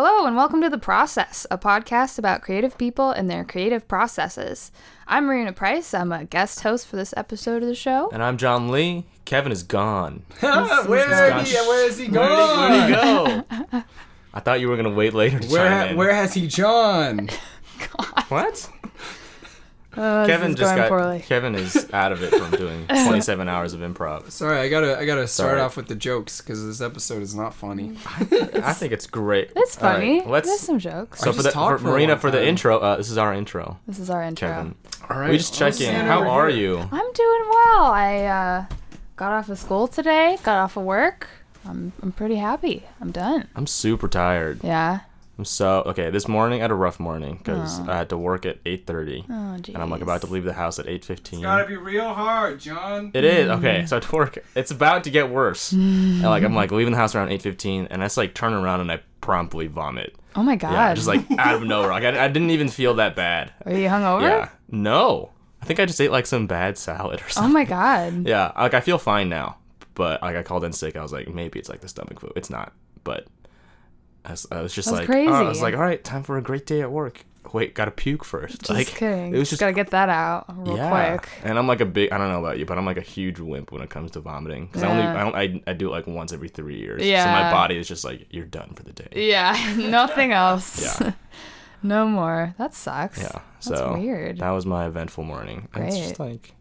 Hello, and welcome to The Process, a podcast about creative people and their creative processes. I'm Marina Price. I'm a guest host for this episode of the show. And I'm John Lee. Kevin is gone. where, gone. he, where is he going? Where did he go? I thought you were gonna wait later to Where, chime in. where has he gone? What? Oh, Kevin is just got. poorly. Kevin is out of it from doing 27 hours of improv. Sorry, I gotta I gotta start Sorry. off with the jokes because this episode is not funny. I think it's great. It's All right, funny. let's. There's some jokes. so I for the for for Marina for the intro. Uh, this is our intro. this is our intro. Kevin, All right, we just check in. How are you? I'm doing well. I uh, got off of school today, got off of work. I'm, I'm pretty happy. I'm done. I'm super tired. Yeah. I'm so okay. This morning I had a rough morning because. I had to work at 8:30, Oh, and I'm like about to leave the house at 8:15. Gotta be real hard, John. It is mm. okay. So I have to work. It's about to get worse. and like I'm like leaving the house around eight fifteen, and that's like turn around and I promptly vomit. Oh my god. Yeah, just like out of nowhere. Like I, I didn't even feel that bad. Are you hungover? Yeah, no. I think I just ate like some bad salad or something. Oh my god. Yeah, like I feel fine now, but like I called in sick. I was like, maybe it's like the stomach flu. It's not, but I was, I was just That's like, oh, I was like, all right, time for a great day at work. Wait, gotta puke first. Just like kidding. it was just, just gotta get that out real yeah, quick. and I'm like a big. I don't know about you, but I'm like a huge wimp when it comes to vomiting because I only I don't I, I do it like once every three years. Yeah. so my body is just like you're done for the day. Yeah, nothing else. Yeah. no more. That sucks. Yeah, That's so weird. that was my eventful morning. And It's just Great. like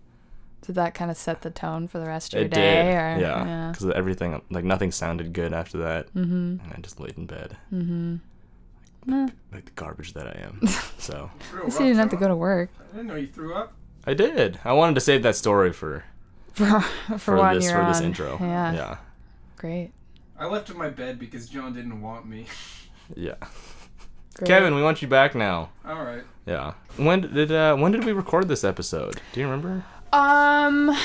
Did that kind of set the tone for the rest of your it day? did, Or, yeah, because everything like nothing sounded good after that, Mm-hmm. and I just laid in bed Mm-hmm. Nah. like the garbage that I am. so At least you didn't have to go to work I didn't know you threw up. I did. I wanted to save that story for for for, for one this you're for this intro. Yeah. yeah, Great. I left in my bed because John didn't want me. yeah. Great. Kevin, we want you back now. All right. Yeah. When did uh when did we record this episode? Do you remember? Um,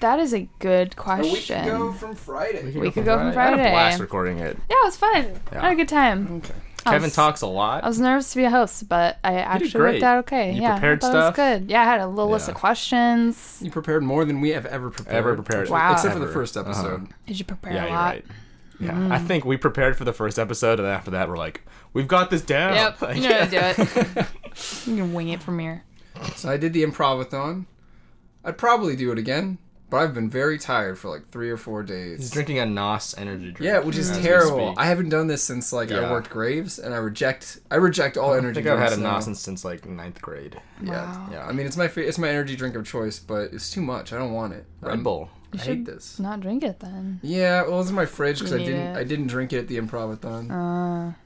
that is a good A question. week ago from Friday. We could go from Friday. I had a Friday. blast recording it. Yeah, it was fun. I had a good time. Okay. Kevin was- talks a lot. I was nervous to be a host, but I actually great. worked out okay. You yeah, prepared I thought stuff? it was good. Yeah, I had a little list Yeah. of questions. You prepared more than we have ever prepared. Ever prepared. Wow. Except for the Ever. first Uh-huh. episode. Did you prepare Yeah, a you're lot? right. Yeah, I think we prepared for the first episode, and after that, we're like, we've got this down. Yep, Like- you know how to do it. you can wing it from here. So I did the improvathon. I'd probably do it again, but I've been very tired for like three or four days. He's drinking a Nos energy drink. Yeah, which is terrible. I haven't done this since like I worked Graves, and I reject I reject all I energy. think I've had a drinks now. Nos since, since like ninth grade. Yeah, Wow. Yeah. I mean it's my fa- it's my energy drink of choice, but it's too much. I don't want it. Red I'm- Bull. You I should hate this. not drink it then. Yeah, well, it's in my fridge because You I need didn't it. I didn't drink it at the improvathon. Uh, That's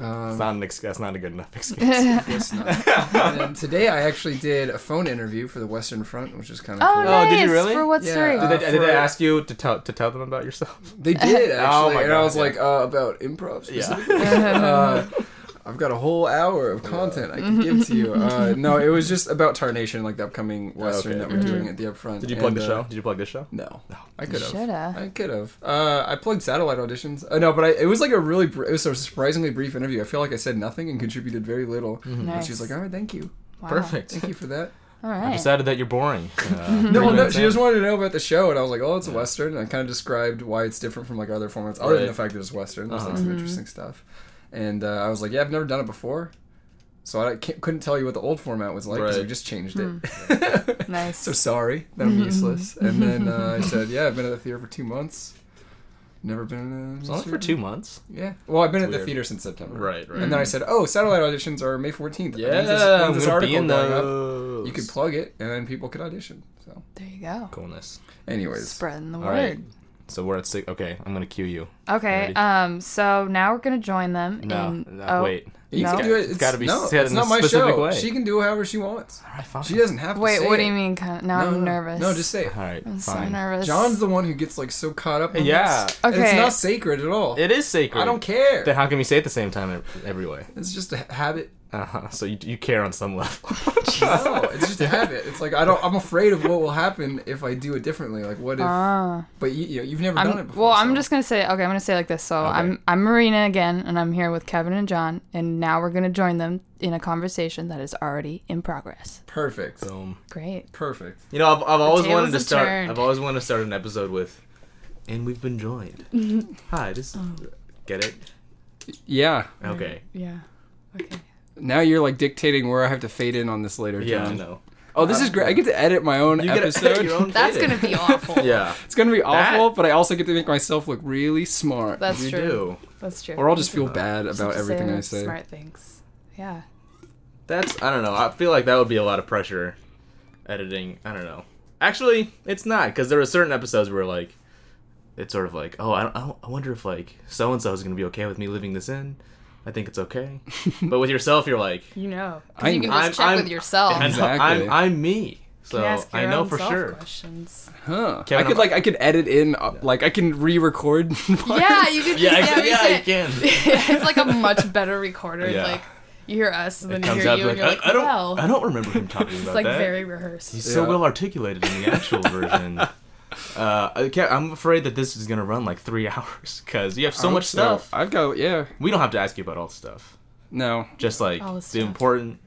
Um, not an ex- That's not a good enough excuse. guess not. and today I actually did a phone interview for the Western Front, which is kind of oh, cool. nice. did you really? For what Yeah, story? uh, did they, did they ask you to tell to tell them about yourself? They did actually, Oh my and I was yeah. like uh, about improv. Yeah. Uh, I've got a whole hour of content I can give to you. Uh, no, it was just about Tarnation, like the upcoming Western Okay, that we're gotcha. doing at the upfront. Did you plug And, the uh, show? Did you plug this show? No, no. I could have. shoulda. I could have. Uh, I plugged satellite auditions. Uh, no, but I, it was like a really, br- it was a surprisingly brief interview. I feel like I said nothing and contributed very little. And Nice. she's like, "All right, thank you, Wow. Perfect. thank you for that." All I decided that you're boring. Uh, No, no, she just wanted to know about the show, and I was like, "Oh, it's a western." And I kind of described why it's different from like other formats, other than the fact that it's western. There's like Uh-huh. some interesting stuff. And uh, I was like, "Yeah, I've never done it before." So I can't, couldn't tell you what the old format was like because we just changed Hmm. it. Nice. so sorry that I'm useless. And then uh, I said, "Yeah, I've been at the theater for two months. Never been in a It's only for two months. Yeah. Well, I've been at the theater since September. Right, right. And then I said, "Oh, satellite auditions are May 14th. Yeah, When's this, I'm when's this gonna article be in going up? those. You could plug it, and then people could audition." So, there you go. coolness. anyways, Spreading the word. right. So we're at six. Okay, I'm gonna cue you. Okay. Ready? Um. So now we're gonna join them. No, in, no oh, wait. You No? can do it. It's gotta be no, said it's in a not my specific show. way. She can do however she wants. All right, fine. She doesn't have to. Wait. say What do you mean? Now No, I'm no, nervous. No, just say it. All right, I'm so nervous. John's the one who gets like so caught up. In Yeah. this. And It's not sacred at all. It is sacred. I don't care. Then how can we say it at the same time every way? It's just a habit. Uh huh. So you, you care on some level. No, it's just a habit. It's like I don't. I'm afraid of what will happen if I do it differently. Like what if? Ah. but you, you know, you've never done it before. well, I'm just gonna say okay. I'm gonna say it like this. So Okay. I'm I'm Marina again, and I'm here with Kevin and John, and now we're gonna join them in a conversation that is already in progress. perfect. Boom. Great. Perfect. You know, I've, I've always wanted to start. turned. I've always wanted to start an episode with, and we've been joined. Hi, this. Oh. Get it? Yeah. Okay. Yeah. Okay. Now you're like dictating where I have to fade in on this later. Yeah, I know. Oh, this is great. I get to edit my own You get episode. your own That's gonna be awful. Yeah. It's gonna be That- awful, but I also get to make myself look really smart. That's you true. do. That's true. or I'll just feel uh, bad Just about have to everything I say. Smart things. Yeah. That's I don't know. I feel like that would be a lot of pressure editing. I don't know. Actually, it's not because there are certain episodes where like it's sort of like, oh, I don't, I, I wonder if like so and so is gonna be okay with me leaving this in. I think it's okay. but with yourself, you're like, You know, I- you can just I'm- check I'm- with yourself. I know, Exactly. I'm, I'm me. So can ask I know own for self sure. Questions. Huh. Kevin, I could I'm- like I could edit in uh, like I can re-record. Yeah, you can. Yeah, just, I- yeah, you can. it's like a much better recorder. Yeah. Like you hear us, and then you hear you, like, and you're like, I, I don't, well. I don't remember him talking about that. It's like that. very rehearsed. He's so well articulated in the actual version. Uh, I'm afraid that this is gonna run like three hours because you have so much hope stuff. I've got yeah. We don't have to ask you about all the stuff. No. Just like All the the important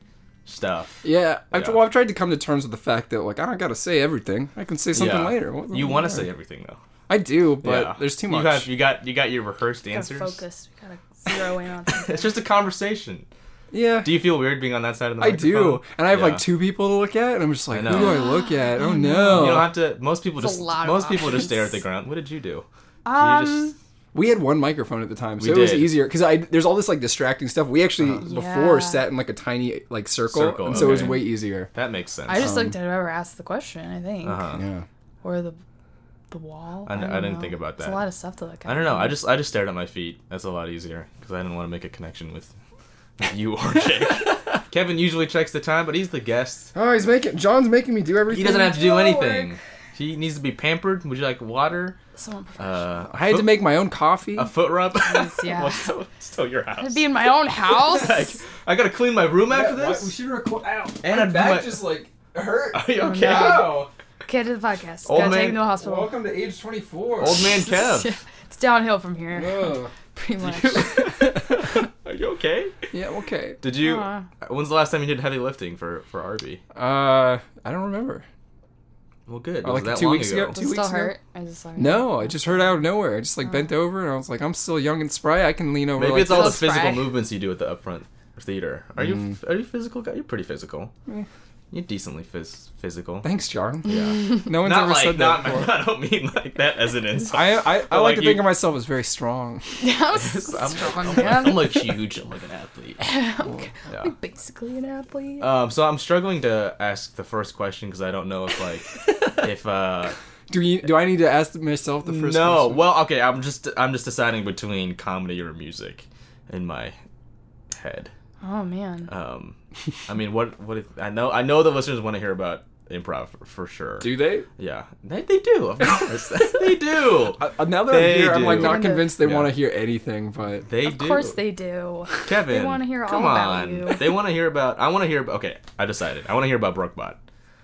stuff. Yeah, I've, Yeah. well, I've tried to come to terms with the fact that like I don't gotta say everything. I can say something Yeah. later. What- You want to say everything though. I do, but yeah. there's too You much. got you got you got your rehearsed Gotta answers. focus. We gotta zero in on. It's just a conversation. Yeah, Do you feel weird being on that side of the I microphone? do, and I have Yeah. like two people to look at, and I'm just like, I who do I look at? Oh no! You don't have to. Most people It's just. Most people just stare at the ground. What did you do? you Um, just. we had one microphone at the time, so We it was did. easier because I there's all this like distracting stuff. We actually before Yeah. sat in like a tiny like circle, Circle, and so it was way easier. That makes sense. I just Um, looked at whoever asked the question. I think, Uh-huh. Yeah. or the the wall. I, don't I didn't know. think about It's that. a lot of stuff to look at. I don't know. I just I just stared at my feet. That's a lot easier because I didn't want to make a connection with, with you are Jake. Kevin usually checks the time, but he's the guest. Oh, he's making John's making me do everything. He doesn't have to do No anything. work. He needs to be pampered. Would you like water? Someone professional. Uh, a I had to make my own coffee. a foot rub. Yes, yeah. What's still, still your house? I'd be in my own house. Like, I gotta clean my room after this. We should record. Ow! And my I'd back my- just like hurt. Are you Oh, okay? no. Ow! Kid to the podcast. Old Gotta take man- him to the hospital. Welcome to age 24. Old man Kev. it's downhill from here, Ugh. pretty much. Are you okay? yeah. Okay. Did you? Aw. When's the last time you did heavy lifting for for RB? Uh, I don't remember. Well, good. Oh, like that two weeks ago? Does Two it still weeks ago? hurt? I just saw it. No, I just hurt out of nowhere. I just like bent over and I was like, I'm still young and spry. I can lean over. Maybe like it's all the Those physical movements you do at the upfront theater. Are you Mm. are you physical guy? You're pretty physical. Eh. You're decently phys- physical. Thanks, John. Yeah. No one's not ever like said that not. before. I don't mean like that as an insult. I I, I like, like, to you- think of myself as very strong. I'm I'm, strong, I'm, man. like, I'm like huge. I'm like an athlete. Yeah. I'm basically an athlete. Um, so I'm struggling to ask the first question because I don't know if like if uh Do you do I need to ask myself the first? no question? well okay I'm just I'm just deciding between comedy or music in my head. oh man. Um, I mean what what if I know I know the listeners want to hear about improv for, for sure. Do they? Yeah, they, they do of course they do. Uh, now that They I'm here, I'm like not convinced they Yeah. want to hear anything. But They do of do. course they do. Kevin, They wanna hear all come about you. They want to hear about. I want to hear. about Okay, I decided. I want to hear about Brokebot.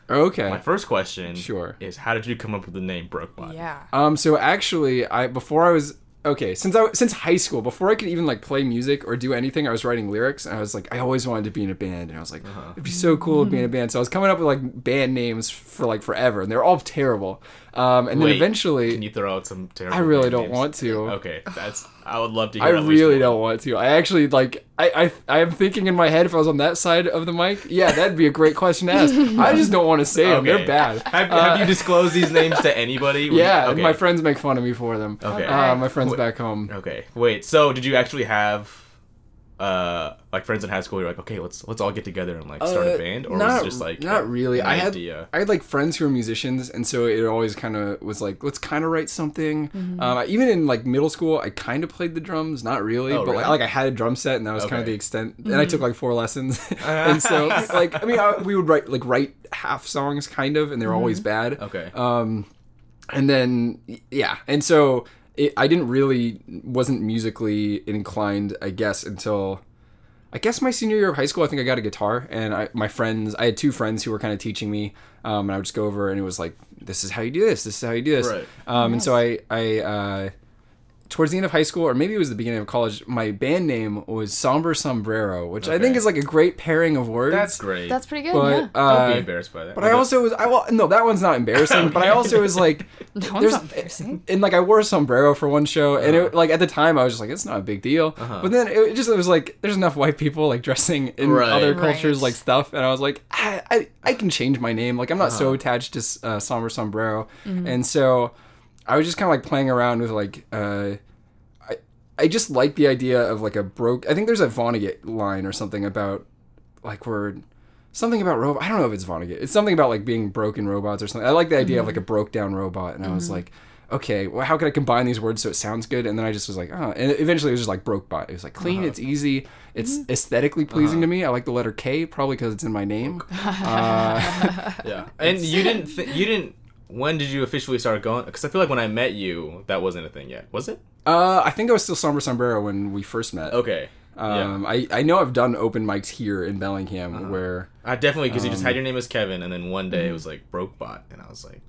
okay. My first question, Sure. is how did you come up with the name Brokebot? Yeah. Um. So actually, I before I was okay since I since high school before I could even like play music or do anything, I was writing lyrics, and I was like, I always wanted to be in a band, and I was like, Uh-huh. it'd be so cool to be in a band. So I was coming up with like band names for like forever, and they're all terrible. Um. And then eventually, Can you throw out some terrible? I really don't names? want to. Okay, that's. I would love to hear. I really don't want to. I actually like. I, I I am thinking in my head if I was on that side of the mic, yeah, that'd be a great question to ask. I just don't want to say them. They're bad. Have, have Uh, you disclosed these names to anybody? Yeah, Okay. my friends make fun of me for them. Okay. Uh, my friends Wait. back home. Okay. Wait. So, did you actually have, uh, like friends in high school? You're like, okay, let's let's all get together and like start Uh, a band, or not, was it just like not really. an I had idea? I had like friends who were musicians, and so it always kind of was like, let's kind of write something. Mm-hmm. Um, even in like middle school, I kind of played the drums, not really, Oh, but like, really? like I had a drum set, and that was kind of the extent. And I took Mm-hmm. like four lessons, and so like I mean, I, we would write like write half songs, kind of, and they were always Mm-hmm. bad. Okay. Um, and then yeah, and so it, I didn't really wasn't musically inclined, I guess, until I guess my senior year of high school. I think I got a guitar, and I, my friends, I had two friends who were kind of teaching me, um, and I would just go over, and it was like, this is how you do this, this is how you do this, Right. um, and so I I uh, towards the end of high school, or maybe it was the beginning of college, my band name was Somber Sombrero, which I think is like a great pairing of words. That's great. That's pretty good. But yeah. Don't uh, be embarrassed by that. but I also was I well no that one's not embarrassing. But I also was like That one's there's not embarrassing. and like I wore a sombrero for one show, and Uh-huh. it like at the time I was just like it's not a big deal. But then it just it was like there's enough white people like dressing in Right. other Right. cultures like stuff, and I was like I I, I can change my name. Like I'm not Uh-huh. so attached to uh, somber sombrero, Mm-hmm. and so I was just kind of like playing around with like. uh I, I just like the idea of like a broke. I think there's a Vonnegut line or something about like where something about robot. I don't know if it's Vonnegut. It's something about like being broken robots or something. I like the idea of like a mm-hmm. broke down robot, and I was mm-hmm. like, okay, well, how can I combine these words so it sounds good? And then I just was like, oh, and eventually it was just like broke bot. It was like clean, uh-huh. it's easy, it's mm-hmm. aesthetically pleasing to uh-huh. me. I like the letter K probably because it's in my name. Uh, yeah. And you didn't th- you didn't when did you officially start going cuz I feel like when I met you that wasn't a thing yet. Was it? uh, I think I was still somber sombrero when we first met. Okay. yeah. Um, I, I know I've done open mics here in Bellingham where I definitely because you just Um, had your name as Kevin and then one day mm-hmm. it was like Brokebot and I was like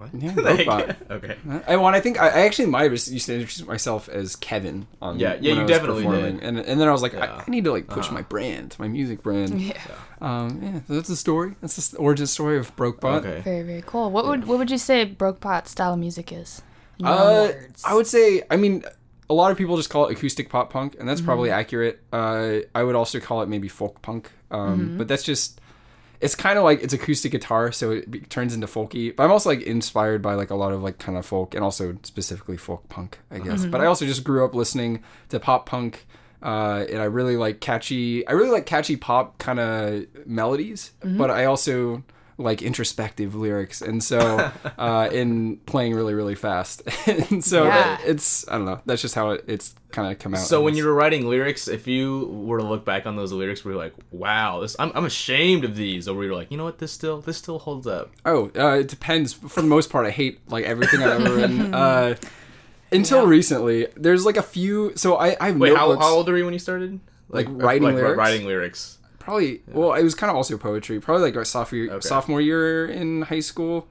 what? Yeah, Like, Brokebot. okay. I well, I think I, I actually might have used to introduce myself as Kevin. On, Yeah, yeah, when you I was definitely performing. did. And and then I was like, Yeah. Uh-huh. I, I need to like push my brand, my music brand. Yeah. Um, yeah, so that's the story. That's the origin story of Brokebot. Okay. Very very cool. What would what would you say Brokebot style of music is? In your own Uh. I would say, I mean, a lot of people just call it acoustic pop punk, and that's probably Mm-hmm. accurate. Uh, I would also call it maybe folk punk, um, Mm-hmm. but that's just. It's kind of like it's acoustic guitar, so it be, turns into folky. But I'm also like inspired by like a lot of like kind of folk, and also specifically folk punk, I guess. Mm-hmm. But I also just grew up listening to pop punk, uh, and I really like catchy. I really like catchy pop kind of melodies, Mm-hmm. but I also like introspective lyrics, and so uh, in playing really really fast, and so Yeah. it's I don't know. That's just how it, it's kind of come out. So when you were writing lyrics, if you were to look back on those lyrics, were you like, "Wow, this I'm, I'm ashamed of these," or were you like, "You know what? This still this still holds up." Oh, uh, it depends. For the most part, I hate like everything I've ever written. Uh, until recently, there's like a few. So I, I have Wait, how, notebooks. how old are you when you started? Like, writing like, lyrics? Writing lyrics. Probably. Well, it was kind of also poetry. Probably like our sophomore Okay. sophomore year in high school.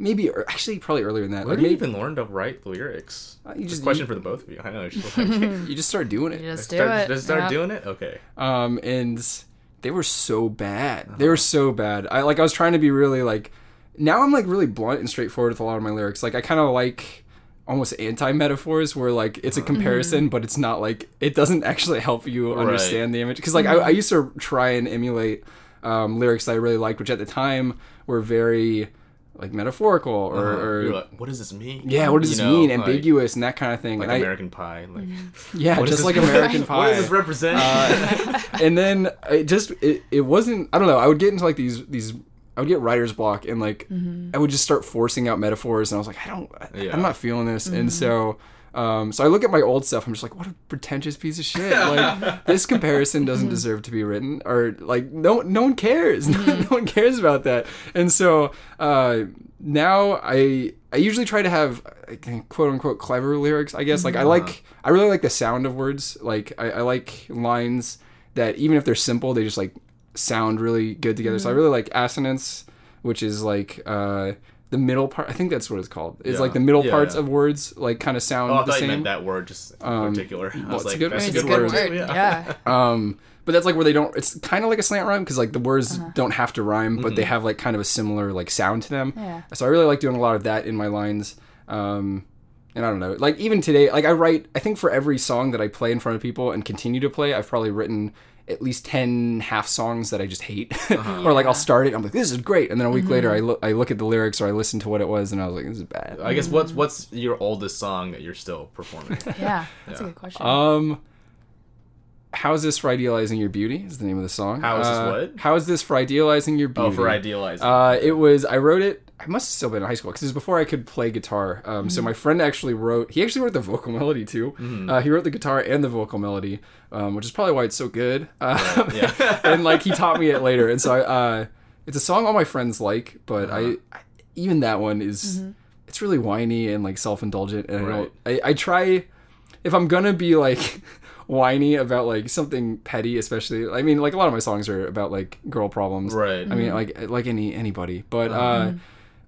Maybe or actually probably earlier than that. Where Like, did you maybe even learn to write lyrics? Uh, you Just just- question you- for the both of you. I know. It's just like, you just start doing it. You just do start, it. Just start yeah. doing it. Okay. um and they were so bad they were so bad i like i was trying to be really like now i'm like really blunt and straightforward with a lot of my lyrics like i kind of like almost anti-metaphors where like it's a comparison but it's not like it doesn't actually help you Right. understand the image because like I, I used to try and emulate um, lyrics that i really liked which at the time were very like metaphorical or, Uh-huh. or You're like, what does this mean? yeah what does You this know, mean like- ambiguous and that kind of thing Like and I, American Pie. Like, yeah just like american pie What does this represent? uh, and then it just it, it wasn't i don't know i would get into like these these i would get writer's block and like mm-hmm. i would just start forcing out metaphors and i was like i don't I, Yeah. i'm not feeling this and mm-hmm. so um, so I look at my old stuff. I'm just like, what a pretentious piece of shit! Like this comparison doesn't mm-hmm. deserve to be written, or like no, no one cares. no one cares about that. And so uh, now I, I usually try to have quote unquote clever lyrics. I guess like I like, I really like the sound of words. Like I, I like lines that even if they're simple, they just like sound really good together. So I really like assonance, which is like uh, the middle part. I think that's what it's called. It's Yeah. like the middle Yeah, parts yeah. of words like kind of sound oh, I the thought you same. meant that word just in Um, particular. I well, was it's a like, good- that's a a good, good word. word. Yeah. Um, but that's like where they don't. It's kind of like a slant rhyme because like the words don't have to rhyme, but they have like kind of a similar like sound to them. Yeah. So I really like doing a lot of that in my lines. Um, and I don't know, like even today, like I write. I think for every song that I play in front of people and continue to play, I've probably written at least 10 half songs that I just hate. or like I'll start it, I'm like, this is great. And then a week later, I look, I look at the lyrics or I listen to what it was and I was like, this is bad. I guess what's what's your oldest song that you're still performing? Yeah. That's a good question. Um, how is this for idealizing your beauty? Is the name of the song. How is this Uh, what? How is this for idealizing your beauty? oh, for idealizing. Uh, it was. I wrote it. I must have still been in high school because it was before I could play guitar. Um, So my friend actually wrote. He actually wrote the vocal melody too. Uh, he wrote the guitar and the vocal melody, um, which is probably why it's so good. Um, yeah. and like he taught me it later, and so I, uh, it's a song all my friends like, but I, I, even that one is, it's really whiny and like self indulgent, and I, I I try, if I'm gonna be like. whiny about like something petty especially i mean like a lot of my songs are about like girl problems Right. I mean, like like any anybody, but uh,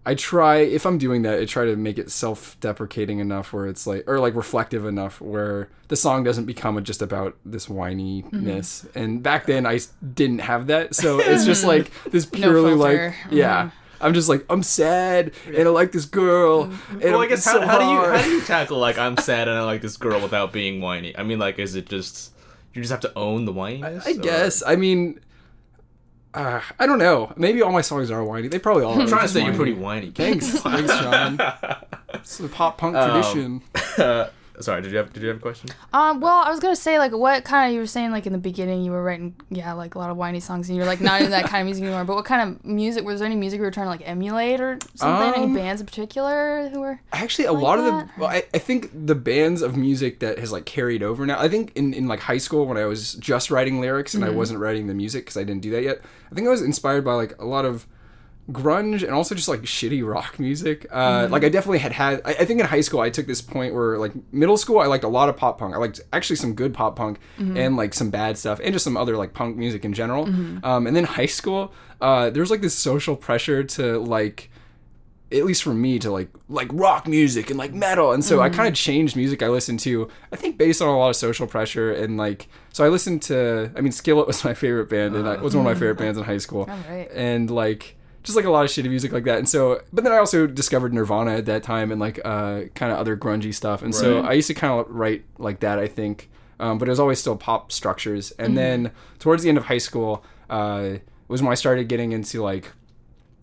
I try if I'm doing that, I try to make it self-deprecating enough where it's like, or like reflective enough where the song doesn't become just about this whininess. Mm-hmm. And back then, I didn't have that, so it's just like this purely like, yeah. Mm-hmm. I'm just like I'm sad and I like this girl. And Well, I I'm guess so how, how do you how do you tackle like I'm sad and I like this girl without being whiny? I mean, like, is it just you just have to own the whininess? I or- guess. I mean, uh, I don't know. Maybe all my songs are whiny. They probably all. are I'm trying to say you're pretty whiny. Thanks, thanks, John. It's the pop punk Um, tradition. Sorry, did you have did you have a question? Um, well, I was gonna say like what kind of you were saying like in the beginning you were writing yeah like a lot of whiny songs and you're like not in that kind of music anymore. But what kind of music was there any music you were trying to like emulate or something? Um, any bands in particular who were? Actually, a like lot of the. Well, I, I think the bands of music that has like carried over now. I think in, in like high school when I was just writing lyrics and I wasn't writing the music because I didn't do that yet. I think I was inspired by like a lot of grunge and also just like shitty rock music. Uh, Like I definitely had had. I, I think in high school I took this point where like middle school I liked a lot of pop punk. I liked actually some good pop punk and like some bad stuff and just some other like punk music in general. Um, and then high school, uh, there's like this social pressure to like at least for me to like like rock music and like metal and so i kind of changed music i listened to i think based on a lot of social pressure and like so i listened to i mean skillet was my favorite band and it was one of my favorite bands in high school right. and like just like a lot of shitty music like that. And so but then i also discovered nirvana at that time and like uh kind of other grungy stuff. And so i used to kind of write like that i think. Um, but it was always still pop structures. And then towards the end of high school uh was when i started getting into like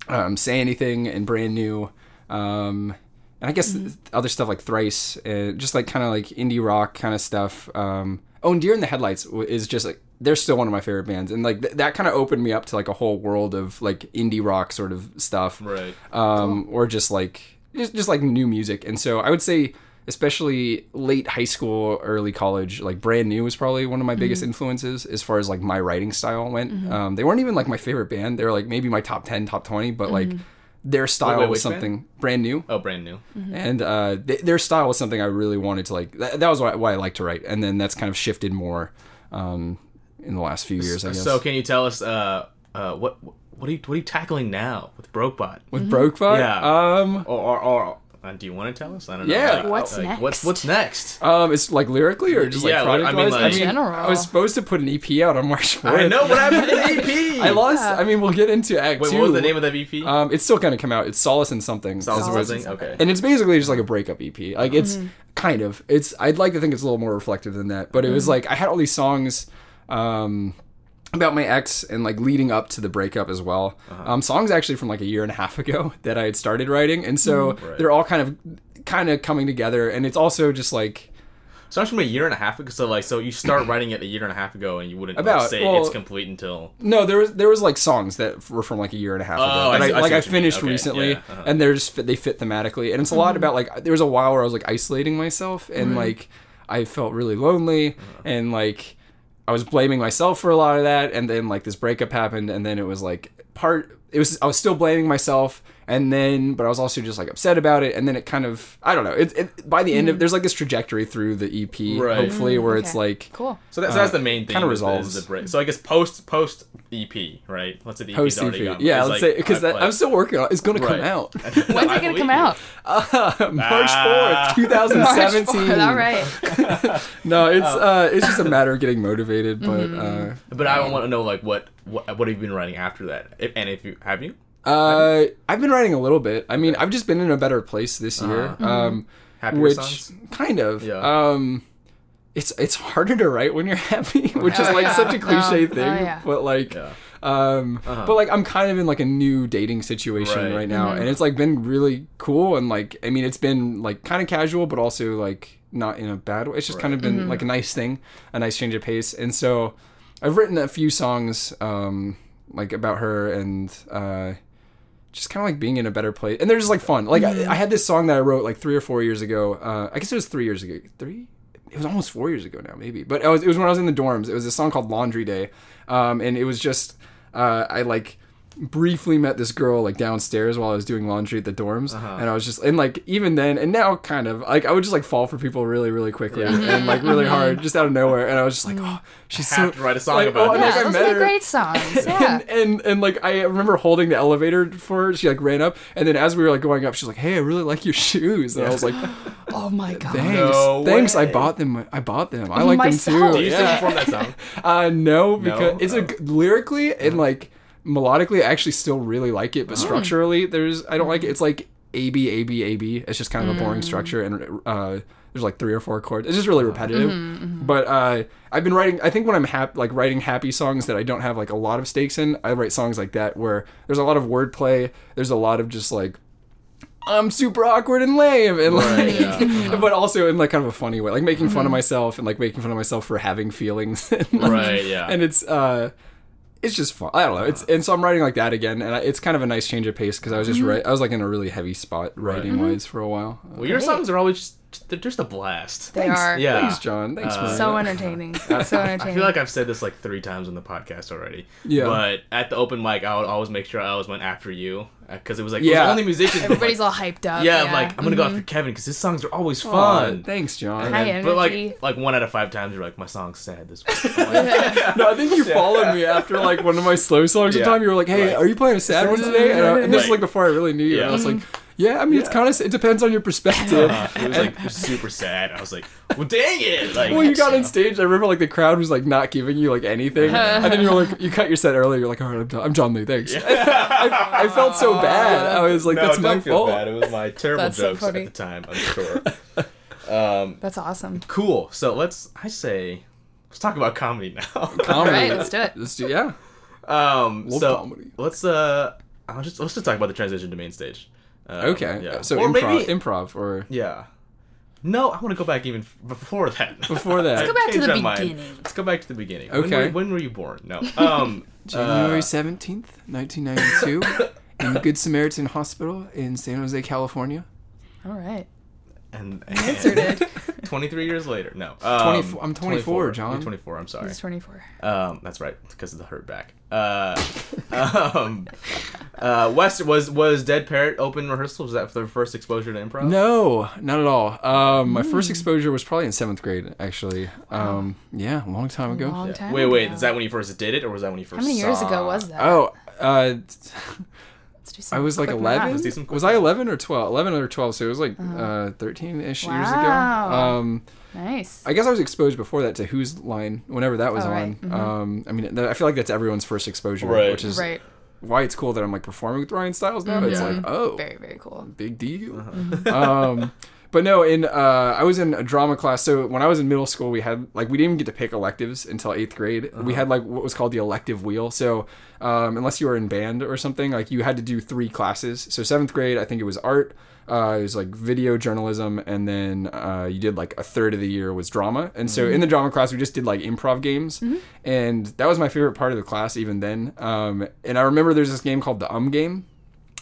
um, say anything and brand new. Um, and i guess th- other stuff like thrice and just like kind of like indie rock kind of stuff. Um, oh and Dear and the Headlights is just like they're still one of my favorite bands and like th- that kind of opened me up to like a whole world of like indie rock sort of stuff Right. um, or just like just, just like new music. And so I would say, especially late high school, early college, like brand new was probably one of my biggest influences as far as like my writing style went. Um, they weren't even like my favorite band; they were like maybe my top ten, top twenty, but like their style wait, was which band? something brand new. Oh, brand new. And uh, th- their style was something I really wanted to like. That, that was why, why I like to write, and then that's kind of shifted more um, in the last few years. I guess. So, can you tell us uh, uh, what what are you what are you tackling now with Brokebot? with Brokebot, Yeah. um, Or or, or uh, do you want to tell us? I don't know. Yeah. Like, What's like, next? what's next? Um, it's like lyrically or just like Yeah, like, product I mean, like- I mean, General. I was supposed to put an EP out on March 4th. I know what happened to the EP. I lost. I mean, we'll get into Act Wait, Two. what was the name of that EP? Um, it's still gonna come out. It's Solace and Something. Solace and Something? Okay. And it's basically just like a breakup EP. Like it's kind of. It's. I'd like to think it's a little more reflective than that. But it was like I had all these songs. Um, about my ex and like leading up to the breakup as well. Um, songs actually from like a year and a half ago that I had started writing, and so Right. they're all kind of kind of coming together. And it's also just like Starts from a year and a half ago. So like, so you start writing it a year and a half ago, and you wouldn't like, About- say well- it's complete until. No, there was there was like songs that were from like a year and a half ago. Oh, I see- I like I what you mean. finished Okay, recently, yeah, uh-huh. and they're just they fit thematically, and it's a lot about like there was a while where I was like isolating myself, and like I felt really lonely, Uh-huh. and like I was blaming myself for a lot of that, and then like this breakup happened, and then it was like part. It was I was still blaming myself, and then but I was also just like upset about it, and then it kind of I don't know. It, it by the end of there's like this trajectory through the EP, Right. hopefully, where it's like Cool. So, that, so that's the main thing. Uh, kinda resolves. The break. So I guess post post EP, right? Let's say the EP's post EP. already gone. Yeah, It's let's like- say because I- I'm still working on. it. It's going to come out. When's it gonna come out? March Ah. 4th, 2017. March 4th, All right. No, it's Oh. uh, it's just a matter of getting motivated. But Mm-hmm. But I want to know like what what what have you been writing after that? If, and if you have you? Uh, I've been writing a little bit. I mean, I've just been in a better place this year. Uh-huh. Um, Happier which songs? kind of. Yeah. Um, it's it's harder to write when you're happy, which is Oh, like yeah. such a cliche Oh, oh, thing. yeah. But like, Yeah. um, Uh-huh. but like I'm kind of in like a new dating situation Right. right, now, Mm-hmm. and it's like been really cool and like I mean it's been like kind of casual, but also like not in a bad way. It's just kind of been like a nice thing, a nice change of pace, and so I've written a few songs um like about her and uh just kind of like being in a better place and they're just like fun. Like I, I had this song that i wrote like three or four years ago uh i guess it was three years ago three it was almost four years ago now maybe but it was, it was when i was in the dorms. It was a song called laundry day um and it was just uh i like briefly met this girl like downstairs while I was doing laundry at the dorms, Uh-huh. and I was just and like even then and now kind of like I would just like fall for people really really quickly and like really hard just out of nowhere, and I was just like, oh, she's so Have to write a song like, about oh, and, this. like, yeah, I those are great songs. Yeah. and, and and like I remember holding the elevator for her. She like ran up, and then as we were like going up, she's like, "Hey, I really like your shoes." And I was like, oh my god. "Thanks, No thanks. I bought them. I bought them. I like them too." Do you still Yeah. perform that song? Uh, no, because No? it's a lyrically and like melodically, I actually still really like it, but structurally, there's I don't like it. It's like A B A B A B. It's just kind of a boring structure, and uh, there's like three or four chords. It's just really repetitive. But uh, I've been writing. I think when I'm hap- like writing happy songs that I don't have like a lot of stakes in, I write songs like that where there's a lot of wordplay. There's a lot of just like. I'm super awkward and lame, and like, Right, yeah. but also in like kind of a funny way, like making fun of myself and like making fun of myself for having feelings. and, like, Right, yeah. And it's uh, it's just fun. I don't know. It's and so I'm writing like that again, and I, it's kind of a nice change of pace because I was just Mm-hmm. right. I was like in a really heavy spot writing wise for a while. Well, your songs are always just, they're just a blast. They are. Yeah. Thanks, John. Thanks, Uh, Marina. So entertaining. So entertaining. I feel like I've said this like three times on the podcast already. Yeah. But at the open mic, I would always make sure I always went after you uh, because it was like it Yeah. was only musicians. but, Everybody's like, all hyped up. yeah, I'm like I'm gonna go after mm-hmm. Kevin because his songs are always Aw, fun. thanks, John. And High then- But like like one out of five times you're like my song's sad this week. Like, No, I think you followed me after like one of my slow songs. Yeah. One time you were like, "Hey, Right. are you playing a sad one today?" And, I, and this is Right. like before I really knew you. And I was like, mm-hmm. "Yeah, I mean, it's kind of it depends on your perspective." uh, it was like super sad. I was like, well, dang it! Like, Well, you got on stage. I remember like the crowd was like not giving you like anything, and then you were like, you cut your set early. You're like, all right, I'm, John- I'm John Lee, thanks. I, I felt so bad. I was like, no, that's my don't fault. bad. It was my terrible That's jokes funny. at the time. I'm sure. um, That's awesome. cool. So let's. I say, let's talk about comedy now. Comedy. All right, let's do it. Let's do yeah. Um, Love so comedy. let's uh, I'll just let's just talk about the transition to main stage. Um, Okay. Yeah. So or improv, maybe improv, or yeah. No, I want to go back even before that. before that. Let's Go back to the beginning. Let's go back to the beginning. When Okay. were, when were you born? No. Um. January uh, seventeenth, nineteen ninety two, in Good Samaritan Hospital in San Jose, California. All right. and, Answered it. 23 years later. No. Um, 24 I'm 24, John. You're 24. I'm sorry. He's 24. Um, that's right, because of the hurt back. Uh, um, uh, West was was Dead Parrot open rehearsal? Was that for the first exposure to improv? No, not at all. Um, my Hmm. first exposure was probably in seventh grade, actually. Um, yeah, a long time ago. Long Yeah. time Wait, wait. ago. Is that when you first did it, or was that when you first? How many years saw- ago was that? Oh, uh, Let's do some I was like 11. Let's do some Was I 11 or 12? 11 or 12, so it was like uh, 13 ish years ago. Um, Nice. I guess I was exposed before that to Whose Line, whenever that was Oh, on. right. Mhm. Um, I mean, th- I feel like that's everyone's first exposure, Right. which is right. why it's cool that I'm like performing with Ryan Stiles now. It's Yeah. like, oh, Very, very cool. big deal. Mm-hmm. um, but no, in uh, I was in a drama class. So when I was in middle school, we had like we didn't even get to pick electives until eighth grade. We had like what was called the elective wheel. So um, unless you were in band or something, like you had to do three classes. So seventh grade, I think it was art. Uh, it was like video journalism, and then uh, you did like a third of the year was drama. And so in the drama class, we just did like improv games, and that was my favorite part of the class even then. Um, and I remember there's this game called the Um game,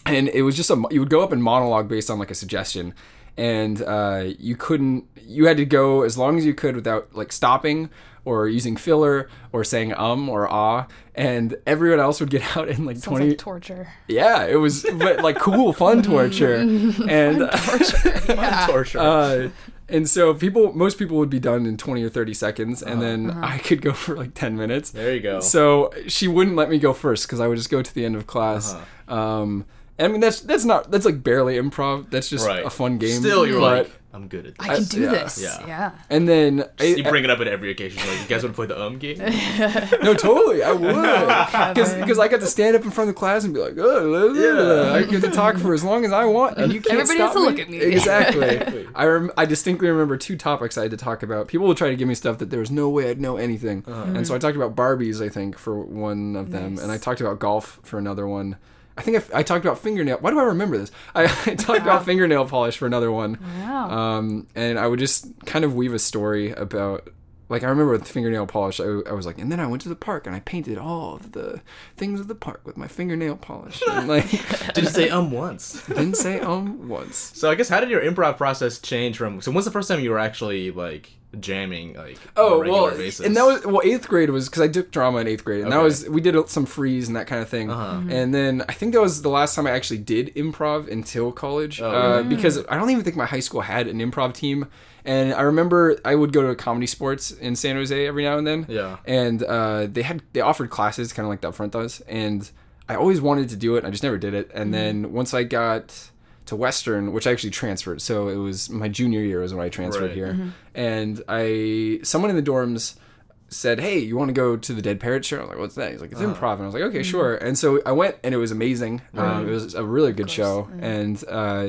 and it was just a you would go up and monologue based on like a suggestion and uh, you couldn't you had to go as long as you could without like stopping or using filler or saying um or ah and everyone else would get out in like Sounds 20 like torture. yeah it was but like cool fun torture and Torture. yeah. Torture. uh, and so people most people would be done in 20 or 30 seconds and then Uh-huh. i could go for like 10 minutes there you go. so she wouldn't let me go first because I would just go to the end of class. Uh-huh. Um, I mean that's that's not that's like barely improv. That's just right. a fun game. Still, you're but- like, I'm good at this. I can do yeah, this. yeah. Yeah. And then I, you bring it up at every occasion. Like, you guys want to play the um game? no, totally, I would because Kevin. I got to stand up in front of the class and be like, oh, blah, blah, blah. I get to talk for as long as I want, and you can't Everybody stop has to me. look at me. Exactly. I rem- I distinctly remember two topics I had to talk about. People would try to give me stuff that there was no way I'd know anything, and so I talked about Barbies, I think, for one of them, Nice. and I talked about golf for another one. I think I, I talked about fingernail. Why do I remember this? I, I talked about fingernail polish for another one. Wow. Um, and I would just kind of weave a story about, like, I remember with fingernail polish, I, I was like, and then I went to the park and I painted all of the things of the park with my fingernail polish. And, like, Did you say um once? didn't say um once. So I guess how did your improv process change from? So when's the first time you were actually like jamming like Oh on a regular well, basis? and that was well eighth grade was because I took drama in eighth grade, and that was we did some freeze and that kind of thing. Uh-huh. And then I think that was the last time I actually did improv until college, Oh, uh, really? because I don't even think my high school had an improv team. And I remember I would go to ComedySportz in San Jose every now and then. Yeah. And uh, they had they offered classes kind of like the upfront does, and I always wanted to do it. I just never did it. And then once I got to Western, which I actually transferred, so it was my junior year was when I transferred Right. here, and I someone in the dorms said, "Hey, you want to go to the Dead Parrot show?" I was like, "What's that?" He's like, "It's improv," and I was like, "Okay, sure." And so I went, and it was amazing. Um, it was a really good show, and uh,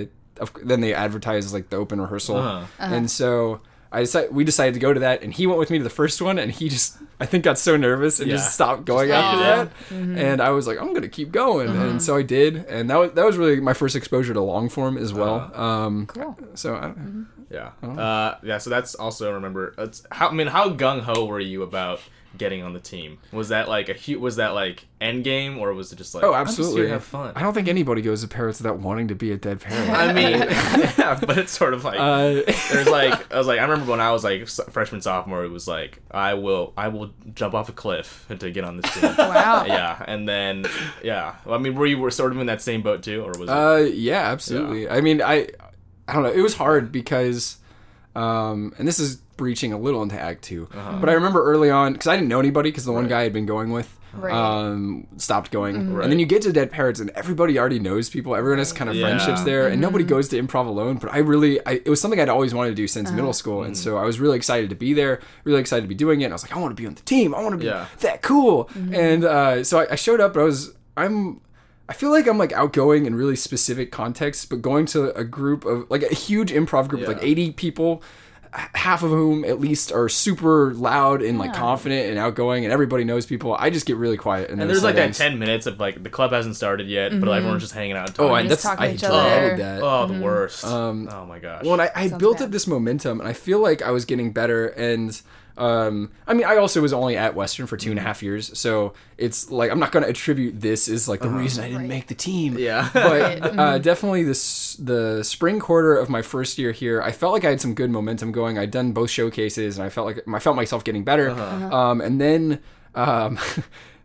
then they advertised like the open rehearsal, Uh-huh. and so. I decided we decided to go to that, and he went with me to the first one, and he just I think got so nervous and Yeah. just stopped going after Aw. that. And I was like, I'm gonna keep going, and so I did, and that was that was really my first exposure to long form as well. Um, Cool. so I don't, Yeah. Oh. Uh, yeah. So that's also remember. It's, how I mean, how gung ho were you about getting on the team? Was that like a hu- was that like end game or was it just like oh, I'm just here absolutely. to have fun? I don't think anybody goes to parrots without wanting to be a Dead Parrot. I mean, yeah, but it's sort of like uh, there's like I was like I remember when I was like freshman sophomore it was like I will I will jump off a cliff to get on this team. Wow. yeah, and then yeah, well, I mean, were you were sort of in that same boat too, or was it? Uh, yeah, absolutely. I mean, I, I don't know. It was hard because, um, and this is breaching a little into Act 2 Uh-huh. but I remember early on because I didn't know anybody because the one Right. guy I had been going with. Right. Um, stopped going, Right. and then you get to Dead Parrots, and everybody already knows people. Everyone has kind of Yeah. friendships there, and nobody goes to improv alone. But I really, I, it was something I'd always wanted to do since middle school, Mm-hmm. and so I was really excited to be there, really excited to be doing it. And I was like, I want to be on the team. I want to be Yeah. that cool. And uh, so I, I showed up. But I was, I'm I feel like I'm like outgoing in really specific contexts, but going to a group of like a huge improv group with like 80 people, h- half of whom at least are super loud and like Yeah. confident and outgoing, and everybody knows people. I just get really quiet. In and those there's like that settings. ten minutes of like the club hasn't started yet, but everyone's just hanging out. And Oh, and that's talking I to each hated other. that. oh, the worst. Um, oh my gosh. Well, and I, I Sounds built bad. up this momentum, and I feel like I was getting better. And um, I mean, I also was only at Western for two and a half years, so it's like I'm not going to attribute this as like the reason I didn't Right. make the team. yeah. but uh, definitely this the spring quarter of my first year here, I felt like I had some good momentum going. I'd done both showcases, and I felt like I felt myself getting better. Um, and then um,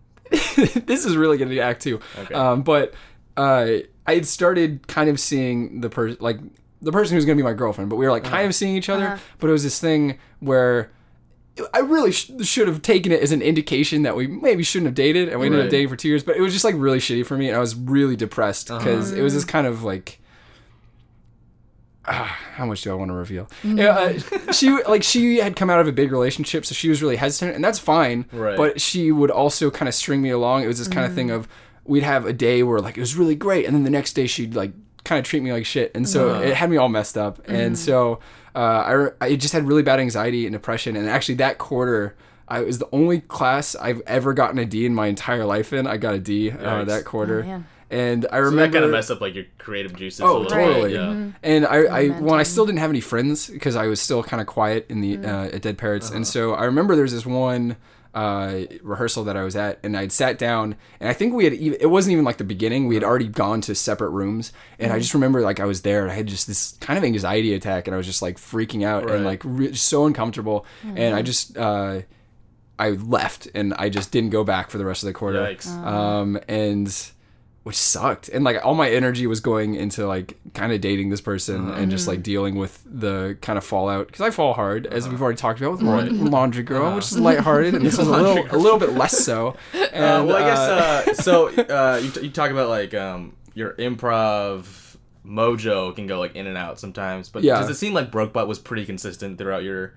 this is really going to act two. Okay. Um, but uh, I had started kind of seeing the person like the person who's going to be my girlfriend, but we were like kind of seeing each other. Uh-huh. But it was this thing where. I really sh- should have taken it as an indication that we maybe shouldn't have dated, and we ended up Right. dating for two years. But it was just like really shitty for me, and I was really depressed uh-huh. because it was this kind of like, ah, how much do I want to reveal? Yeah, uh, mm-hmm. she like she had come out of a big relationship, so she was really hesitant, and that's fine. Right. But she would also kind of string me along. It was this kind of thing mm-hmm. of we'd have a day where like it was really great, and then the next day she'd like kind of treat me like shit, and so uh-huh. it had me all messed up, and mm-hmm. so uh, I re- I just had really bad anxiety and depression, and actually that quarter. I was the only class I've ever gotten a D in my entire life in. I got a D uh, Yikes. that quarter, Oh, and I so remember that kind of messed up like your creative juices. a Oh, little totally. Bit. Yeah. Mm-hmm. and I, I when I still didn't have any friends because I was still kind of quiet in the uh, at Dead Parrots, and so I remember there's this one uh, rehearsal that I was at, and I'd sat down, and I think we had even, it wasn't even like the beginning. We had already gone to separate rooms, and I just remember like I was there, and I had just this kind of anxiety attack, and I was just like freaking out Right. and like re- so uncomfortable, and I just. Uh, I left and I just didn't go back for the rest of the quarter. Um, and which sucked. And like all my energy was going into like kind of dating this person and just like dealing with the kind of fallout because I fall hard as we've already talked about with. Laun- Laundry Girl, which is lighthearted, and this is a little a little bit less so. And, Uh, well, I guess uh, uh, so. Uh, you, t- you talk about like um, your improv mojo can go like in and out sometimes, but Yeah. does it seem like Brokebot was pretty consistent throughout your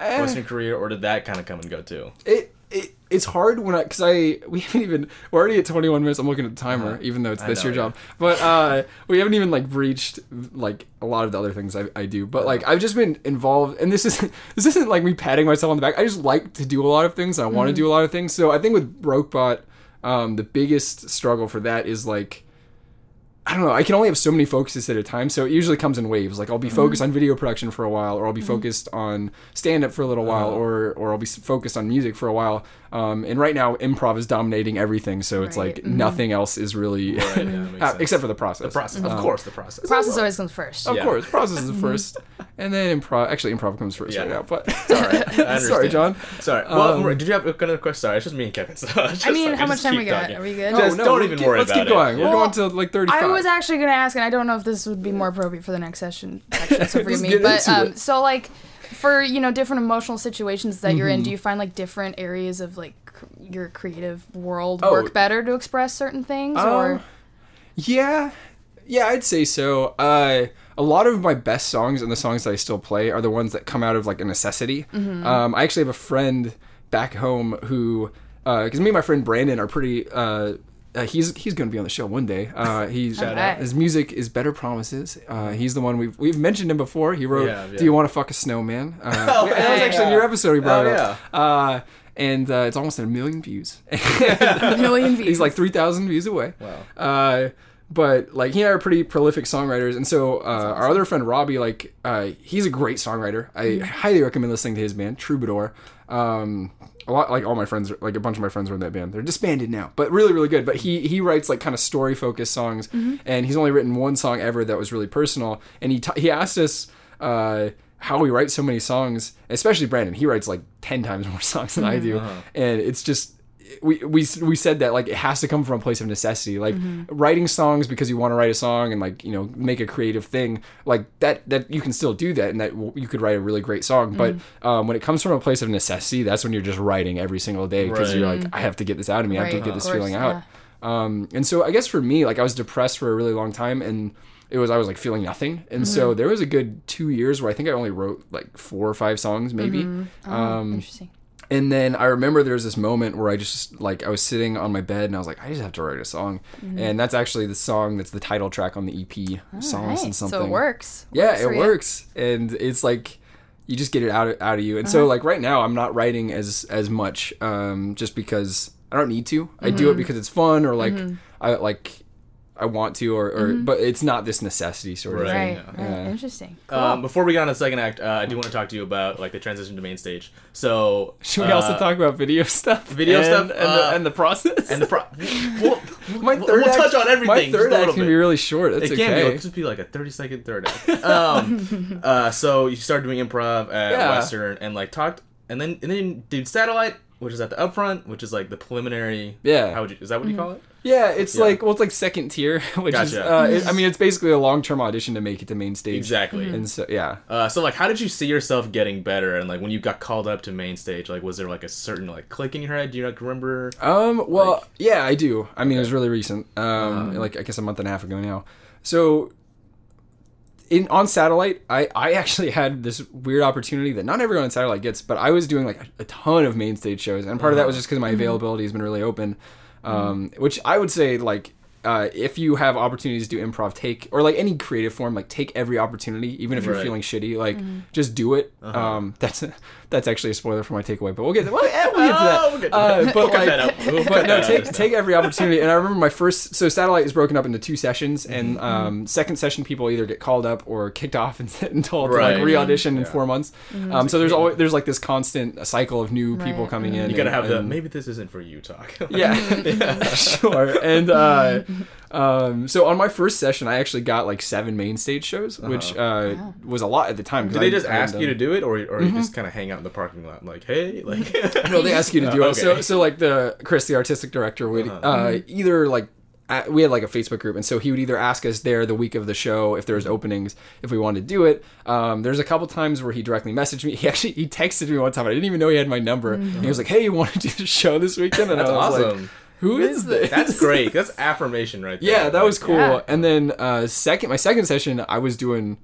eh, Western career, or did that kind of come and go too? it, it it's hard when I because I we haven't even we're already at 21 minutes. I'm looking at the timer, Uh-huh. even though it's I this know, your yeah. job. But uh, we haven't even like breached like a lot of the other things I, I do. But like Uh-huh. I've just been involved, and this is this isn't like me patting myself on the back. I just like to do a lot of things. I Mm-hmm. want to do a lot of things. So I think with Brokebot, um, the biggest struggle for that is like. I don't know. I can only have so many focuses at a time, so it usually comes in waves. Like I'll be mm-hmm. focused on video production for a while, or I'll be mm-hmm. focused on stand up for a little while, uh-huh. or or I'll be focused on music for a while. Um, and right now, improv is dominating everything, so it's Right. like nothing else is really, Right, yeah, uh, except for the process. the process. Of Um, course, the process. Process always comes first. Of Yeah. course, process is first, and then improv. Actually, improv comes first Yeah. right now. But Sorry, sorry. John. Sorry. Well, Um, did you have another question? Sorry, it's just me and Kevin. So just, I mean, like, how much time we got? talking. Are we good? Just no, don't even keep- worry Let's about keep going. it. We're going to like thirty-five. I was actually gonna ask, and I don't know if this would be more appropriate for the next session. Section, so forgive me. But into um, it. so like, for you know different emotional situations that you're in, Mm-hmm. do you find like different areas of like cr- your creative world Oh. work better to express certain things, or Um, Yeah, yeah, I'd say so. Uh, a lot of my best songs and the songs that I still play are the ones that come out of like a necessity. Mm-hmm. Um, I actually have a friend back home who, because me and my friend Brandon are pretty. Uh, uh, he's he's going to be on the show one day. Uh, he's Shout out. his music is better promises. Uh, he's the one we've we've mentioned him before. He wrote Yeah, yeah. "Do you want to fuck a snowman?" Uh, Oh, yeah, that was yeah. actually in your episode. We brought Oh, it up. Uh, and uh, it's almost at a million views. a million views? He's like three thousand views away. Wow. Uh, but like he and I are pretty prolific songwriters, and so uh, our other friend Robbie, like uh, he's a great songwriter. I highly recommend listening to his band Troubadour. Um, a lot like all my friends, like a bunch of my friends were in that band. They're disbanded now, but really, really good. But he he writes like kind of story focused songs, and he's only written one song ever that was really personal. And he t- he asked us. Uh, how we write so many songs, especially Brandon. He writes like ten times more songs than I do, and it's just we, we we said that like it has to come from a place of necessity. Like writing songs because you want to write a song and like you know make a creative thing like that that you can still do that and that you could write a really great song. But um, when it comes from a place of necessity that's when you're just writing every single day because Right. you're like i have to get this out of me. I have to Right, get this course, feeling out. Yeah. um, and so i guess for me like i was depressed for a really long time and it was i was like feeling nothing. And Mm-hmm. so there was a good two years where i think i only wrote like four or five songs maybe. Oh, um, interesting. And then I remember there was this moment where I just like I was sitting on my bed and I was like, I just have to write a song, Mm-hmm. and that's actually the song that's the title track on the EP, "Songs Right, and Something." So it works. Yeah, Works it you. works, and it's like you just get it out out of you. And so Uh-huh. like right now, I'm not writing as as much, um, just because I don't need to. I Mm-hmm. do it because it's fun or like I like I want to, or, or Mm-hmm. but it's not this necessity sort of thing. Right, right. Yeah. Interesting. Cool. Um, before we get on to the second act, uh, I do want to talk to you about like the transition to main stage. So Should we uh, also talk about video stuff? video and- stuff, and, uh, the, and the process? and the pro- we'll, my we'll- third we'll touch on everything. My just third a little act can bit. be really short. That's it can be. It'll just be like a thirty second third act. Um, uh, so you started doing improv at Yeah. Western and like talked, and then and then you did satellite, which is at the upfront, which is like the preliminary. Yeah. How would you? Is that what you call it? Yeah, it's Yeah. like well, it's like second tier, which is Gotcha. uh, it, I mean, it's basically a long term audition to make it to main stage. Exactly. And so yeah, Uh, so like, how did you see yourself getting better? And like, when you got called up to main stage, like, was there like a certain like click in your head? Do you like remember? um, well, Like- yeah, I do. I mean, it was really recent. Um, Uh-huh. like I guess a month and a half ago now. So in on satellite, I I actually had this weird opportunity that not everyone on satellite gets, but I was doing like a, a ton of main stage shows, and part of that was just because my availability has been really open. Um, which I would say like. Uh, if you have opportunities to do improv, take or like any creative form, like take every opportunity, even if you're Right. feeling shitty, like just do it. Uh-huh. Um, that's that's actually a spoiler for my takeaway, but we'll get to, well, yeah, we'll get to that. Oh, we'll get to Uh, that. but We'll cut like, that out. We'll cut but no, that take out. take every opportunity. And I remember my first. So satellite is broken up into two sessions, Mm-hmm. and um, second session people either get called up or kicked off and, and told to Right. like re-audition in four months. Um, so there's always there's like this constant cycle of new people Right. coming in. You gotta and- have the and- maybe this isn't for you talk. yeah, sure. And uh, um, so on my first session, I actually got like seven main stage shows, which uh, Wow. was a lot at the time. 'cause Did they just I hadn't ask you to do it, or or you just kind of hang out in the parking lot, like, hey, like? No, they ask you to do Uh, it. So, okay. so like the Chris, the artistic director, would Uh-huh. uh, either like uh, we had like a Facebook group, and so he would either ask us there the week of the show if there was openings, if we wanted to do it. Um, there's a couple times where he directly messaged me. He actually he texted me one time. I didn't even know he had my number. And he was like, "Hey, you want to do the show this weekend?" And That's I was awesome. like, "Who is this?" That's great. That's affirmation right there. Yeah, that was cool. Yeah. And then uh, second, my second session, I was doing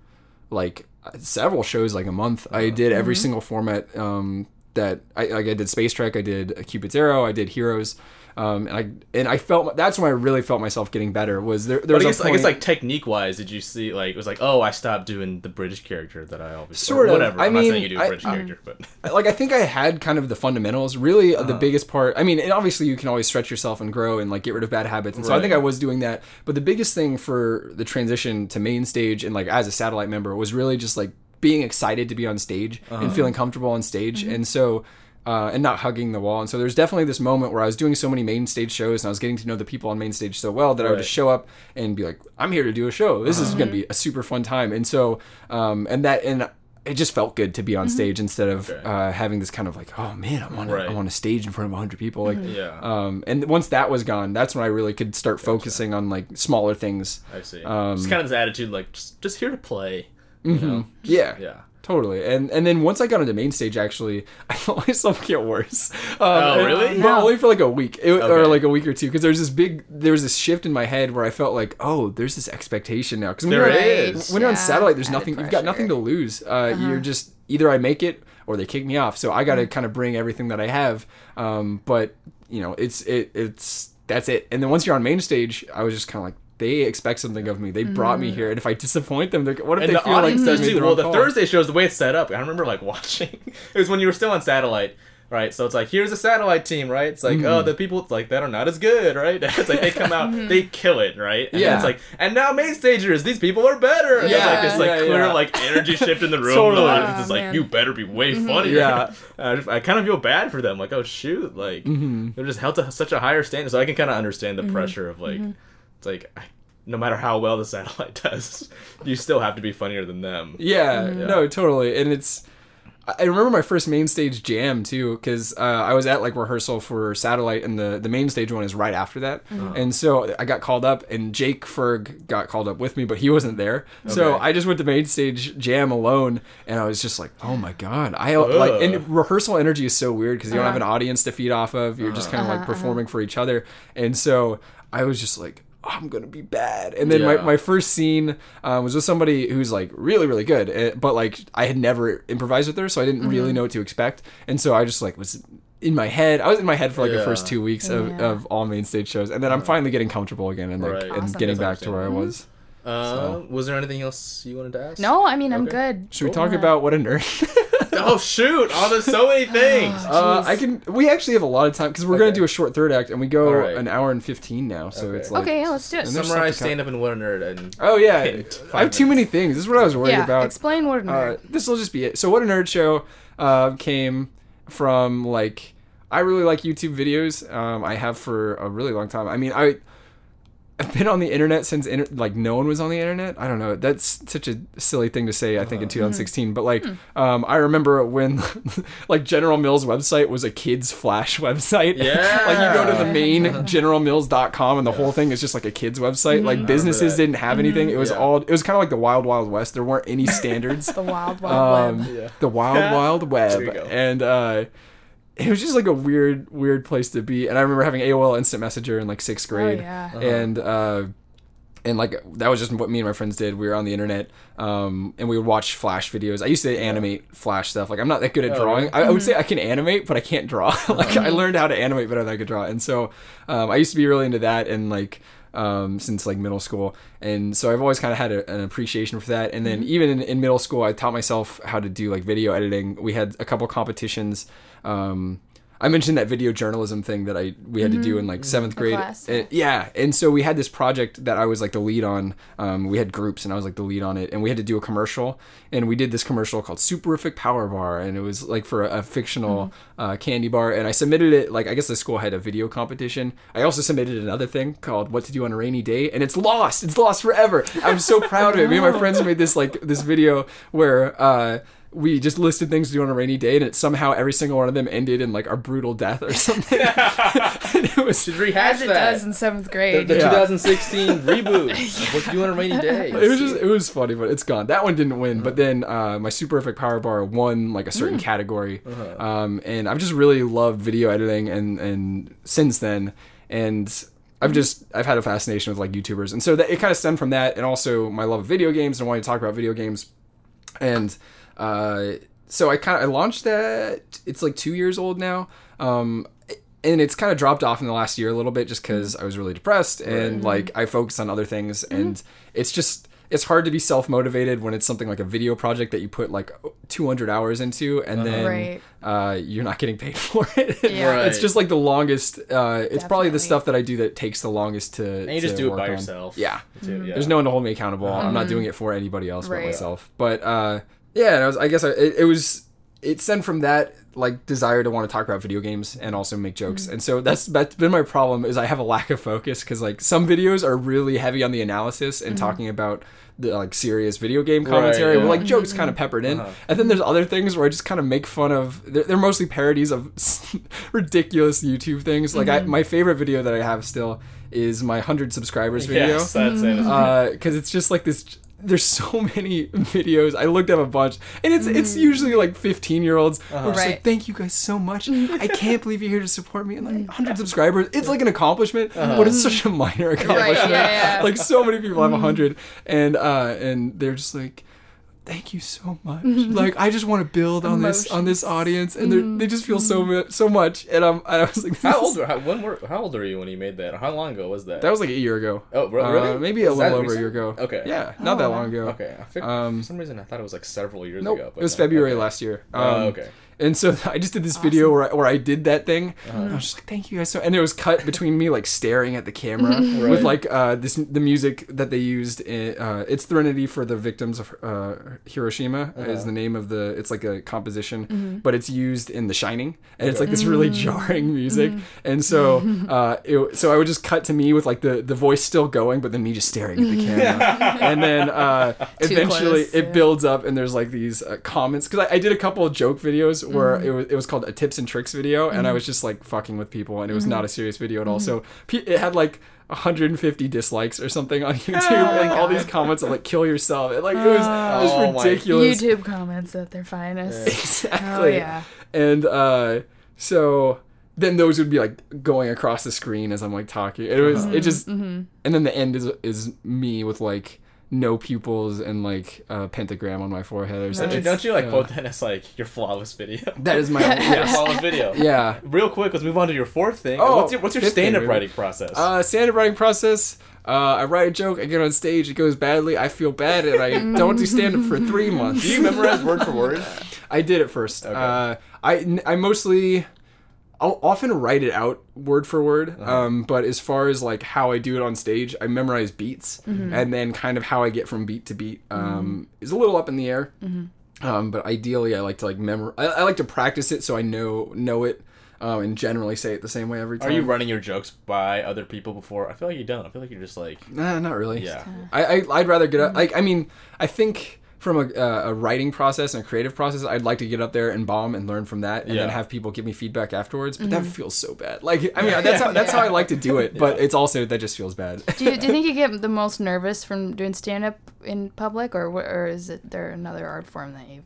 like several shows like a month. I did every single format. Um, that I like I did Space Trek, I did Cupid's Arrow, I did Heroes. Um, and I and I felt that's when I really felt myself getting better. Was there? There was I a guess, I guess like technique wise, did you see like it was like oh I stopped doing the British character that I always Sort or of. whatever. I I'm mean, not saying you do a I- British character, but like I think I had kind of the fundamentals. Really, Uh-huh. the biggest part. I mean, and obviously you can always stretch yourself and grow and like get rid of bad habits. And so I think I was doing that. But the biggest thing for the transition to main stage and like as a satellite member was really just like being excited to be on stage Uh-huh. and feeling comfortable on stage. Mm-hmm. And so. Uh, and not hugging the wall, and so there's definitely this moment where I was doing so many main stage shows, and I was getting to know the people on main stage so well that I would just show up and be like, "I'm here to do a show. This is going to be a super fun time." And so, um, and that, and it just felt good to be on stage instead of Okay. uh, having this kind of like, oh man, I'm on, Right. I'm on a stage in front of 100 people. Like, yeah, um, and once that was gone, that's when I really could start focusing on like smaller things. I see. um, just kind of this attitude like just, just here to play. You know? Yeah. Yeah. Totally, and and then once I got onto main stage, actually, I felt myself get worse. Um, Oh, and- really? But only for like a week, it, or like a week or two, because there's this big, there was this shift in my head where I felt like, oh, there's this expectation now. Because when There you're is. on, when you're on satellite, there's added nothing. You've got nothing to lose. Uh, You're just either I make it or they kick me off. So I got to kind of bring everything that I have. Um, but you know, it's it it's that's it. And then once you're on main stage, I was just kind of like. They expect something of me. They brought me here, and if I disappoint them, they're, what if And they the feel like audience does too. Well, the call? Thursday shows, the way it's set up, I remember like watching. It was when you were still on satellite, right? So it's like here's a satellite team, right? It's like Mm-hmm. oh, the people like that are not as good, right? It's like they come out, they kill it, right? And Yeah. it's like and now main stagers, these people are better. And Yeah, there's like this like yeah, clear yeah. like energy shift in the room. Totally. The audience is Oh, like man. you better be way funnier. Yeah. I, just- I kind of feel bad for them. Like oh shoot, like Mm-hmm. they're just held to such a higher standard. So I can kind of understand the Mm-hmm. pressure of like it's like. I, no matter how well the satellite does, you still have to be funnier than them. Yeah, Yeah. no, totally. And it's I I remember my first main stage jam too, because uh, I was at like rehearsal for Satellite, and the the main stage one is right after that. Mm-hmm. Uh-huh. And so I got called up, and Jake Ferg got called up with me, but he wasn't there. So I just went to main stage jam alone, and I was just like, oh my god, I like and rehearsal energy is so weird because you don't have uh-huh. an Uh-huh. audience to feed off of. You're just uh-huh. kind of like performing for each other, and so I was just like. I'm gonna be bad, and then my, Yeah. my first scene um, was with somebody who's like really really good, eh, but like I had never improvised with her, so I didn't really Mm-hmm. know what to expect, and so I just like was in my head. I was in my head for like the first two weeks of, Yeah. of all main stage shows, and then I'm finally getting comfortable again and like Right. and Awesome. getting back to where I was. Uh, was there anything else you wanted to ask? No, I mean I'm good. Should we talk Yeah. about what a nerd? Oh shoot! Oh, there's so many things. uh, I can. We actually have a lot of time because we're gonna do a short third act, and we go All right. an hour and fifteen now. So Okay. it's like Okay, yeah, let's do it. Summarize stand up and what a nerd and Oh yeah, I five have too many things. This is what I was worried yeah, about. explain what a uh, nerd. this will just be it. So, what a nerd show uh, came from like I really like YouTube videos. Um, I have for a really long time. I mean, I I've been on the internet since inter- like no one was on the internet. I don't know. That's such a silly thing to say. I think in 2016, but like um, I remember when like General Mills website was a kids flash website. Yeah. like you go to the main generalmills.com and the whole thing is just like a kids website. Like businesses that. didn't have anything. It was Yeah. all. It was kind of like the Wild Wild West. There weren't any standards the wild wild um, web. Yeah. the wild wild web There you go. and uh it was just like a weird weird place to be. And i remember having aol instant messenger in like sixth grade. Oh, yeah. and uh and like that was just what me and my friends did. We were on the internet um and we would watch flash videos. I used to animate flash stuff. Like i'm not that good at Oh, drawing. really? I, I would say i can animate but i can't draw. Like i learned how to animate better than i could draw. And so um, i used to be really into that and like um, since like middle school. And so i've always kind of had a, an appreciation for that. And then even in, in middle school i taught myself how to do like video editing. We had a couple competitions um, I mentioned that video journalism thing that I we had to do in like seventh grade. Uh, yeah, and so we had this project that I was like the lead on. Um, we had groups, and I was like the lead on it, and we had to do a commercial, and we did this commercial called Superific Power Bar, and it was like for a, a fictional uh, candy bar, and I submitted it like I guess the school had a video competition. I also submitted another thing called What to Do on a Rainy Day, and it's lost. It's lost forever. I'm so proud of it. Me and my friends made this like this video where. Uh, we just listed things to do on a rainy day, and it somehow every single one of them ended in like our brutal death or something. and it was should rehash As it that. does in seventh grade. the Yeah. 2016 reboot. What you do on a rainy day? it was just it was funny, but it's gone. That one didn't win, but then uh, my super perfect power bar won like a certain category, um, and I've just really loved video editing, and and since then, and I've just I've had a fascination with like YouTubers, and so that it kind of stemmed from that, and also my love of video games and wanting to talk about video games, and uh, so I kind of I launched that. It's like two years old now. Um, and it's kind of dropped off in the last year a little bit just because I was really depressed and like I focused on other things and it's just it's hard to be self motivated when it's something like a video project that you put like 200 hours into and then Right. uh, you're not getting paid for it. Yeah. Right. It's just like the longest. Uh, it's probably the stuff that I do that takes the longest to. And you just do it by on. yourself. Yeah. too, yeah. There's no one to hold me accountable. I'm not doing it for anybody else but myself. But uh, yeah, and I was. I guess I, it, it was. It stemmed from that like desire to want to talk about video games and also make jokes. Mm-hmm. And so that's that's been my problem is I have a lack of focus because like some videos are really heavy on the analysis and mm-hmm. talking about the like serious video game commentary yeah. with like jokes kind of peppered in. Uh-huh. And then there's other things where I just kind of make fun of. They're, they're mostly parodies of ridiculous YouTube things. Like I, mm-hmm. my favorite video that I have still is my hundred subscribers video Yes, that's it. Uh, because it's just like this. There's so many videos. I looked up a bunch, and it's it's mm. usually like 15 year olds. We're uh-huh. just like, thank you guys so much. I can't believe you're here to support me. And like 100 subscribers, it's like an accomplishment, but uh-huh. it's such a minor accomplishment. yeah, yeah. Like so many people have 100, mm. and uh, and they're just like. Thank you so much. Like I just want to build on this on this audience, and they're they just feel so mu- so much. And I'm I was like, this how is- old? Were, how, when were, how old are you when you made that? How long ago was that? That was like a year ago. Oh, re- Uh, really? maybe a Was little that over a year ago. Okay. Yeah, not Oh, that long ago. Okay. I figured, Um, for some reason, I thought it was like several years Nope, ago. it was no. February Okay. last year. Um, Oh, okay. And so I just did this video where I, where I did that thing. Uh-huh. And I was just like, "Thank you guys so." And it was cut between me like staring at the camera with like uh, this the music that they used. In, uh, it's Threnody for the victims of uh, Hiroshima Uh-huh. is the name of the. It's like a composition, but it's used in The Shining, and it's like this really jarring music. And so uh, it, so I would just cut to me with like the the voice still going, but then me just staring at the camera, and then uh, eventually close, it yeah. builds up and there's like these uh, comments because I, I did a couple of joke videos where Mm-hmm. it was it was called a tips and tricks video and I was just like fucking with people and it was Mm-hmm. not a serious video at all. So it had like 150 dislikes or something on YouTube Oh and all these comments of like kill yourself. And, like it was, it was Oh my- ridiculous. YouTube comments at their finest. exactly. Oh yeah. And uh, so then those would be like going across the screen as I'm like talking. It was Mm-hmm. it just and then the end is is me with like no pupils and like a pentagram on my forehead or Don't something. you, don't you like yeah. quote that as like your flawless video? That is my your yes. flawless video. yeah. Real quick, let's move on to your fourth thing. Oh, what's your what's your stand-up writing process? Uh, stand-up writing process. Uh, I write a joke, I get on stage, it goes badly, I feel bad, and I don't do stand-up for three months. Do you memorize word for word? I did it first. Okay. Uh, I I mostly I'll often write it out word for word. Uh-huh. Um, but as far as like how I do it on stage, I memorize beats, and then kind of how I get from beat to beat um, is a little up in the air. Um, but ideally, I like to like memor. I, I like to practice it so I know know it. Um, and generally say it the same way every time. Are you running your jokes by other people before? I feel like you don't. I feel like you're just like Nah, not really. yeah. I, I I'd rather get Mm-hmm. up. Like I mean, I think from a, uh, a writing process and a creative process, I'd like to get up there and bomb and learn from that, and then have people give me feedback afterwards. But Mm-hmm. that feels so bad. Like I mean, that's how that's how I like to do it. But it's also that just feels bad. Do you, do you think you get the most nervous from doing stand up in public, or or is it there another art form that you?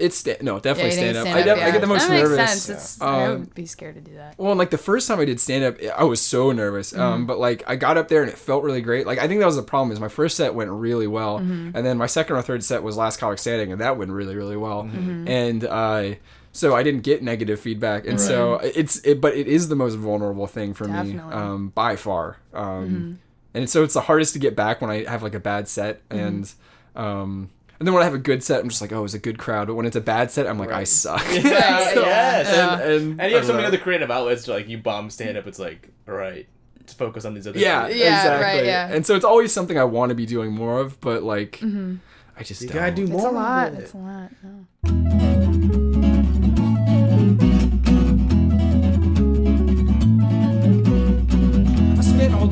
It's sta- no, Yeah, definitely you think stand up. stand-up, I, I yeah. get the most that makes nervous. sense. It's, I Um, would be scared to do that. Well, and like the first time I did stand up, I was so nervous. Mm-hmm. Um, but like I got up there and it felt really great. Like I think that was the problem is my first set went really well, Mm-hmm. and then my second or third set was Last Comic Standing, and that went really really well. Mm-hmm. And uh, so I didn't get negative feedback, and so it's it, but it is the most vulnerable thing for me Definitely. um, by far. Um, and so it's the hardest to get back when I have like a bad set and. Um, and then when I have a good set, I'm just like, oh, it's a good crowd. But when it's a bad set, I'm like, I suck. Yeah, yeah, yes. and, and, And you have so many other creative outlets. Like you bomb stand up. It's like all right, to focus on these other. Yeah, things. Yeah, exactly. right, yeah. And so it's always something I want to be doing more of, but like, mm-hmm. I just You don't. gotta do It's more. a lot. it. It's a lot. No.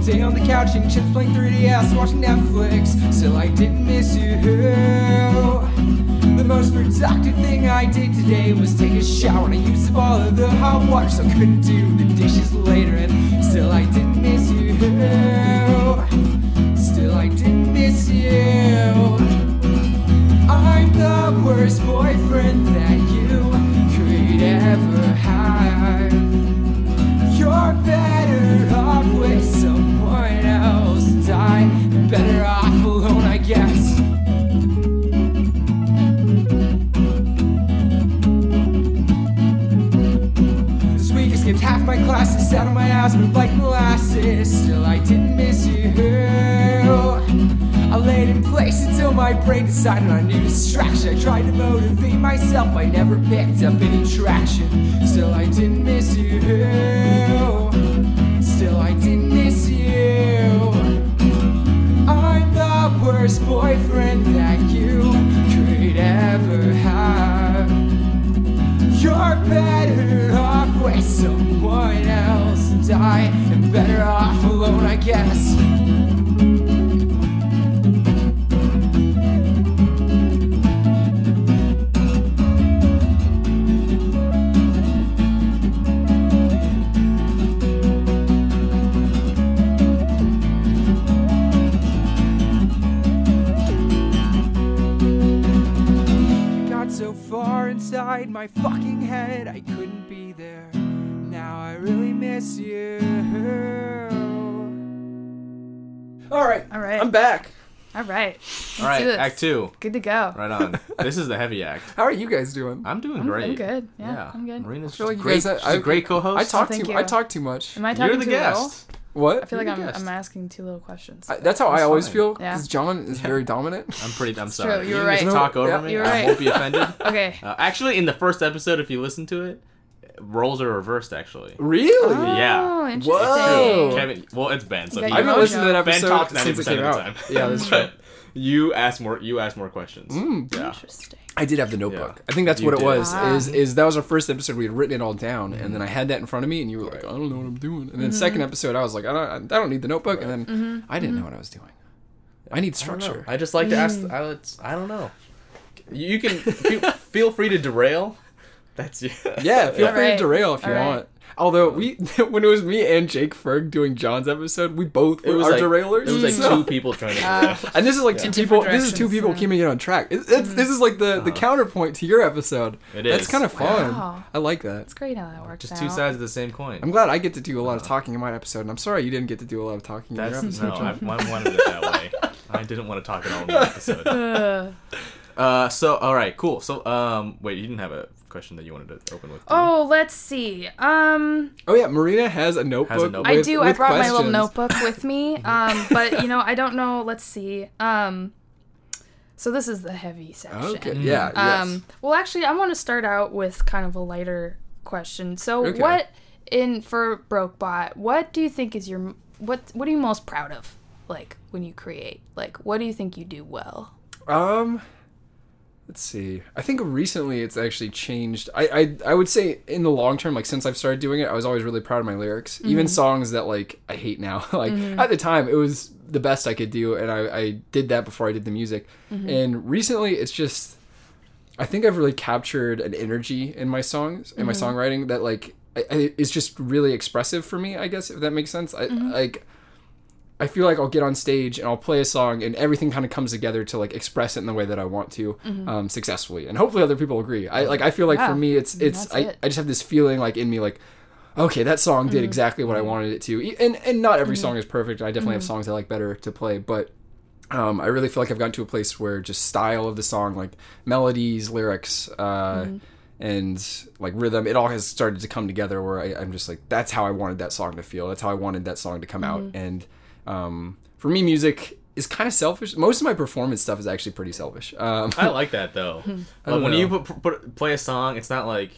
Day on the couch eating chips, playing 3DS, watching Netflix. Still, I didn't miss you. The most productive thing I did today was take a shower, and I used up all of the hot water, so I couldn't do the dishes later. And still, I didn't miss you. Still, I didn't miss you. I'm the worst boyfriend that you could ever have. You're better off with die. Better off alone, I guess. This week I skipped half my classes, sat on my ass, moved like molasses. Still, I didn't miss you. I laid in place until my brain decided on a new distraction. I tried to motivate myself, I never picked up any traction. Still, I didn't miss you. Still, I didn't miss you. Worst boyfriend that you could ever have. You're better off with someone else, and I am better off alone, I guess. Inside my fucking head I couldn't be there. Now I really miss you. All right. All right. I'm back. All right. Let's All right, do this. Act Two. Good to go. Right on. this is the heavy act. How are you guys doing? I'm doing I'm, great. I'm good. Yeah, I'm good. Marina's I feel like you great. guys- she's I- a great co-host. I talk thank too. you. I talk too much. Am I talking too much? You're the too little? guest. What? I feel like You're I'm, guest. I'm asking too little questions. I- that's how I always fine. feel Yeah. because John is very dominant. I'm pretty. I'm sorry. true, you were can just right. talk over Yeah. me. You were I right. won't be offended. okay. Uh, actually, in the first episode, if you listen to it, roles are reversed. Actually, Really? Yeah. Oh, It's interesting. Whoa. Kevin. Well, it's Ben. So You I your haven't listened to that Ben episode talks since ninety it percent came of the out. time. Yeah, that's true. You asked more. You asked more questions. Mm. Yeah. Interesting. I did have the notebook. Yeah. I think that's You what it was. Ah. Is is that was our first episode? We had written it all down, and then I mm-hmm. had that in front of me, and you were like, "I don't know what I'm doing." And then mm-hmm. second episode, I was like, "I don't, I don't need the notebook," and then mm-hmm. I didn't know what I was doing. I need I don't know. structure. I just like to ask. Mm. I, it's- I don't know. You you can feel, feel free to derail. That's yeah. Yeah, feel free to derail if you Alright. want. Although we, when it was me and Jake Ferg doing John's episode, we both It were was our like derailers. It was like so- two people trying to derail. And this is like Yeah. two Two people. This is two people yeah. keeping it on track. It, it's, This is like the, the Uh-huh. counterpoint to your episode. It is. That's kind of fun. Wow. I like that. It's great how that works Just out. two sides of the same coin. I'm glad I get to do a lot of talking in my episode, and I'm sorry you didn't get to do a lot of talking in your That's episode. no. I, John. I wanted it that way. I didn't want to talk at all in the episode. Uh, Uh, so all right, cool. So um, wait, you didn't have a question that you wanted to open with? did you? oh, let's see. Um, Oh yeah, Marina has a notebook. notebook. I with- do. I with brought my little notebook with me. Um, but you know, I don't know. Let's see. Um, so this is the heavy section. Okay. Mm. Yeah. Um, yes. well, actually, I want to start out with kind of a lighter question. So, Okay. what in for Brokebot? What do you think is your what? What are you most proud of? Like when you create, like what do you think you do well? Um, let's see. I think recently it's actually changed. I, I I would say in the long term, like since I've started doing it, I was always really proud of my lyrics. Even mm-hmm. songs that like I hate now. like mm-hmm. at the time, it was the best I could do, and I I did that before I did the music. Mm-hmm. And recently, it's just. I think I've really captured an energy in my songs and my songwriting that like I, I, is just really expressive for me. I guess if that makes sense. I like. I feel like I'll get on stage and I'll play a song and everything kind of comes together to like express it in the way that I want to mm-hmm. um, successfully. And hopefully other people agree. I like I feel like Yeah, for me it's it's I, it. I just have this feeling like in me like okay that song did mm-hmm. exactly what I mm-hmm. wanted it to. And and not every song is perfect. I definitely have songs I like better to play but um, I really feel like I've gotten to a place where just style of the song like melodies lyrics uh, and like rhythm it all has started to come together where I, i'm just like that's how i wanted that song to feel. That's how i wanted that song to come out. And um, for me music is kind of selfish most of my performance stuff is actually pretty selfish um, I like that though. Like when know. you put, put play a song, it's not like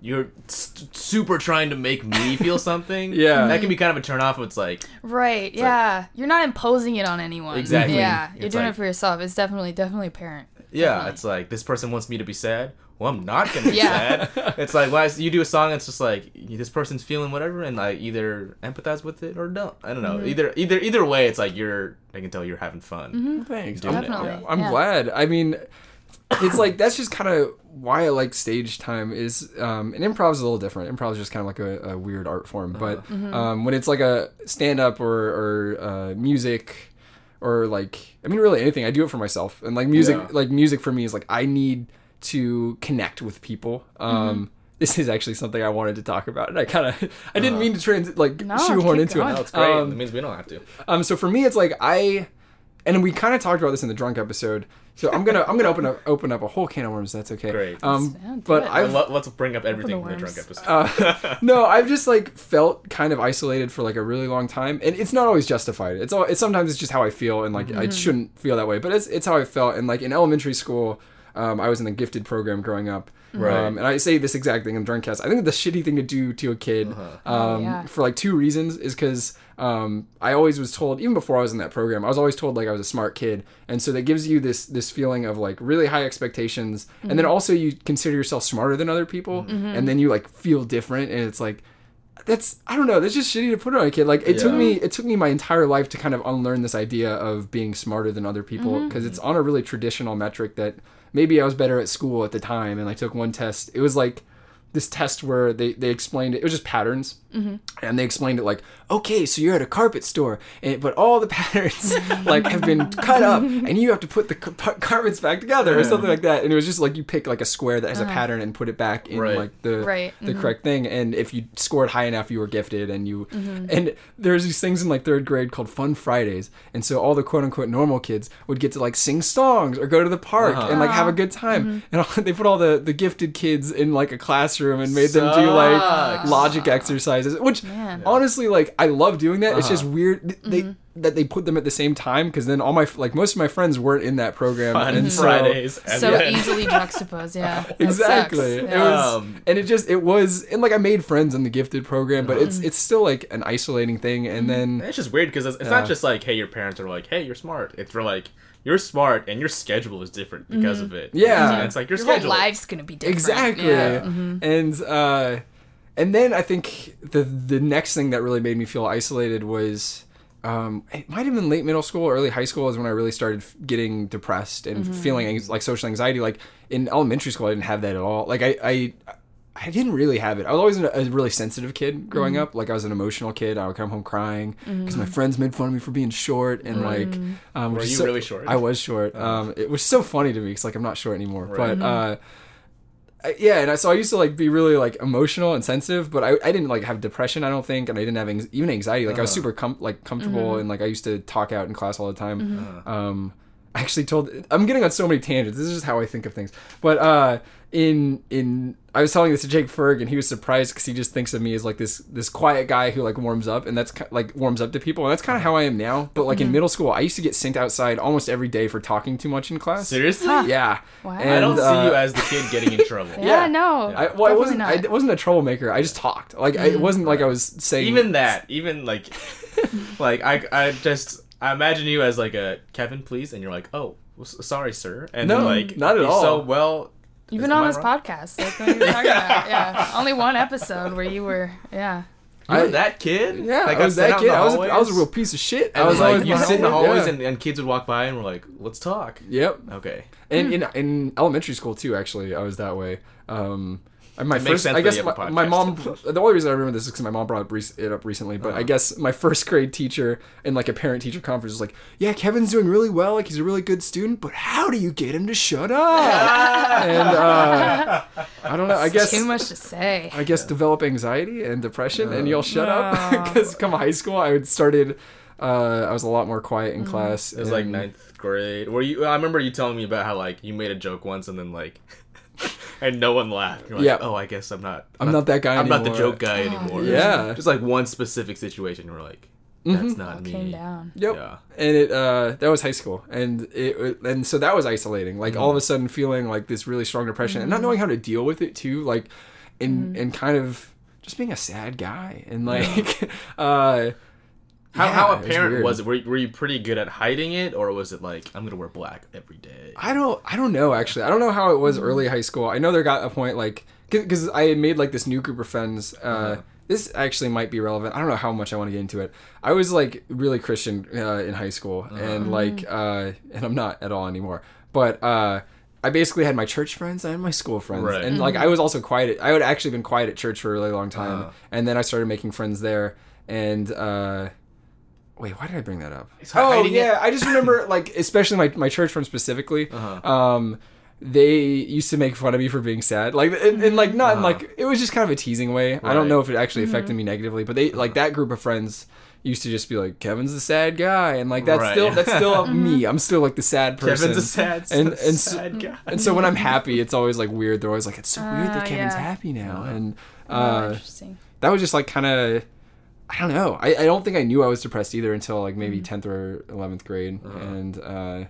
you're st- super trying to make me feel something. Yeah. that can be kind of a turn off. It's like Right. yeah. you're not imposing it on anyone. Exactly. Yeah. You're It's doing like- it for yourself. It's definitely definitely apparent. yeah, Definitely. it's like this person wants me to be sad. Well, I'm not gonna be Yeah. sad. It's like when I- you do a song, it's just like this person's feeling whatever, and I either empathize with it or don't. I don't know. Mm-hmm. Either either either way, it's like you're. I can tell you're having fun. thanks Doing I'm, it, Definitely. yeah. I'm yeah. glad i mean it's like that's just kind of why i like stage time is um and improv is a little different improv is just kind of like a, a weird art form but Mm-hmm. um when it's like a stand-up or or uh, music or like i mean really anything i do it for myself and like music Yeah. like music for me is like i need to connect with people um this is actually something I wanted to talk about, and I kind of I didn't mean to trans like No, shoehorn into going. it. No, it's great. Um, it means we don't have to. um, so for me, it's like I and we kind of talked about this in the drunk episode. So I'm gonna I'm gonna open up open up a whole can of worms. That's okay. Great. Um, Yeah, but. I've Let, us bring up everything the from the drunk episode. uh, no, I've just like felt kind of isolated for like a really long time, and it's not always justified. It's all. It's sometimes it's just how I feel, and like I shouldn't feel that way, but it's it's how I felt. And like in elementary school, um, I was in the gifted program growing up. Right. Um, and I say this exact thing in Drunkcast. I think the shitty thing to do to a kid, um, Oh, yeah. for like two reasons, is because um, I always was told, even before I was in that program, I was always told like I was a smart kid, and so that gives you this this feeling of like really high expectations, and then also you consider yourself smarter than other people, and then you like feel different, and it's like that's I don't know. That's just shitty to put on a kid. Like it took me it took me my entire life to kind of unlearn this idea of being smarter than other people because it's on a really traditional metric that maybe I was better at school at the time and I took one test. It was like this test where they, they explained it. It was just patterns, mm-hmm. and they explained it like, okay, so you're at a carpet store, and but all the patterns like have been cut up, and you have to put the ca- carpets back together or something like that. And it was just like you pick like a square that has a uh-huh. pattern and put it back in Right. like the Right. the mm-hmm. correct thing. And if you scored high enough, you were gifted. And you mm-hmm. and there's these things in like third grade called Fun Fridays, and so all the quote unquote normal kids would get to like sing songs or go to the park Uh-huh. and like have a ah. good time. Mm-hmm. And all, they put all the the gifted kids in like a classroom and made them do like logic exercises, which Man. honestly like I love doing that. It's Uh-huh. just weird th- they that they put them at the same time because then all my like most of my friends weren't in that program Fun and so- Fridays. and so then- easily juxtaposed. Yeah. Exactly sucks. it Yeah. was Um, and it just it was and like i made friends in the gifted program but Mm-hmm. it's it's still like an isolating thing and then It's just weird because it's, it's Yeah. not just like, hey, your parents are like, hey, you're smart. It's for like, you're smart and your schedule is different because of it. Yeah. And it's like your, Your whole schedule. life's gonna be different. exactly Yeah. Mm-hmm. and uh and then i think the the next thing that really made me feel isolated was um, it might have been late middle school, early high school is when I really started getting depressed and Mm-hmm. feeling anx- like social anxiety. Like in elementary school, I didn't have that at all. Like I, I, I didn't really have it. I was always a, a really sensitive kid growing Mm-hmm. up. Like I was an emotional kid. I would come home crying because my friends made fun of me for being short and like. Um, Were you so- really short? I was short. Um, it was so funny to me because like I'm not short anymore. Right. But uh, I- yeah, and I, so I used to like be really like emotional and sensitive, but I, I didn't like have depression. I don't think, and I didn't have anx- even anxiety. Like I was Uh-huh. super com- like comfortable, and like I used to talk out in class all the time. Uh-huh. Um, I actually told I'm getting on so many tangents. This is just how I think of things. But uh, in in I was telling this to Jake Ferg, and he was surprised because he just thinks of me as like this this quiet guy who like warms up, and that's like warms up to people, and that's kind of how I am now. But like in middle school, I used to get sent outside almost every day for talking too much in class. Seriously? Yeah. Wow. I don't And, see uh, you as the kid getting in trouble. Yeah, Yeah. no. I, well, I wasn't. not. I wasn't a troublemaker. I just talked. Like I, it wasn't like I was saying. Even that, even like, like I, I just, I imagine you as like a Kevin, please, and you're like, oh, sorry, sir, and then No, like, not at all. So well, You've been on this wrong? podcast. Like what you talking about. Yeah. Only one episode where you were. Yeah. You were I- that kid. Yeah, like, I was that kid. I was. A, I was a real piece of shit. And I was like always you sit in the behind- hallways yeah. and, and kids would walk by and we're like, let's talk. Yep. Okay. And in in elementary school too, actually, I was that way. Um, and my It makes first, sense I that guess you have a my, my mom. The only reason I remember this is because my mom brought it up recently. But Uh-huh. I guess my first grade teacher in like a parent teacher conference was like, "Yeah, Kevin's doing really well. Like he's a really good student. But how do you get him to shut up?" and uh, I don't know. I guess Too much to say. I guess develop anxiety and depression, and Uh. you'll shut up. Because come high school, I would started. Uh, I was a lot more quiet in class. It was like ninth grade. Where you? I remember you telling me about how like you made a joke once and then like, and no one laughed. You're like, Yeah. Oh, I guess I'm not. I'm not that guy anymore. I'm not the joke guy anymore. Yeah. Just like one specific situation. You're like, that's not All me. came down. Yep. Yeah. And it uh that was high school, and it and so that was isolating. Like all of a sudden feeling like this really strong depression, and not knowing how to deal with it too. Like, and and kind of just being a sad guy, and like, uh. How, yeah, how it was apparent was it? Were you, were you pretty good at hiding it, or was it like I'm gonna wear black every day? I don't I don't know actually. I don't know how it was Mm-hmm. early high school. I know there got a point like because I had made like this new group of friends. Uh, Uh-huh. This actually might be relevant. I don't know how much I want to get into it. I was like really Christian uh, in high school, Uh-huh. and like, uh, and I'm not at all anymore. But uh, I basically had my church friends and my school friends, Right. and like I was also quiet. At, I had actually been quiet at church for a really long time, Uh-huh. and then I started making friends there. And uh, wait, why did I bring that up? It's Oh hiding it. yeah, I just remember like especially my, my church friends specifically. Uh-huh. Um, they used to make fun of me for being sad, like and, and like not Uh-huh. like it was just kind of a teasing way. I don't know if it actually affected me negatively, but they like that group of friends used to just be like Kevin's the sad guy, and like that's Right. still that's still me. I'm still like the sad person. Kevin's a sad, and and sad so, guy. and so when I'm happy, it's always like weird. They're always like, it's so weird that Ah, Kevin's yeah. happy now, and Oh, uh, interesting. that was just like kind of I don't know. I, I don't think I knew I was depressed either until like maybe Mm-hmm. 10th or 11th grade, Uh-huh. and uh,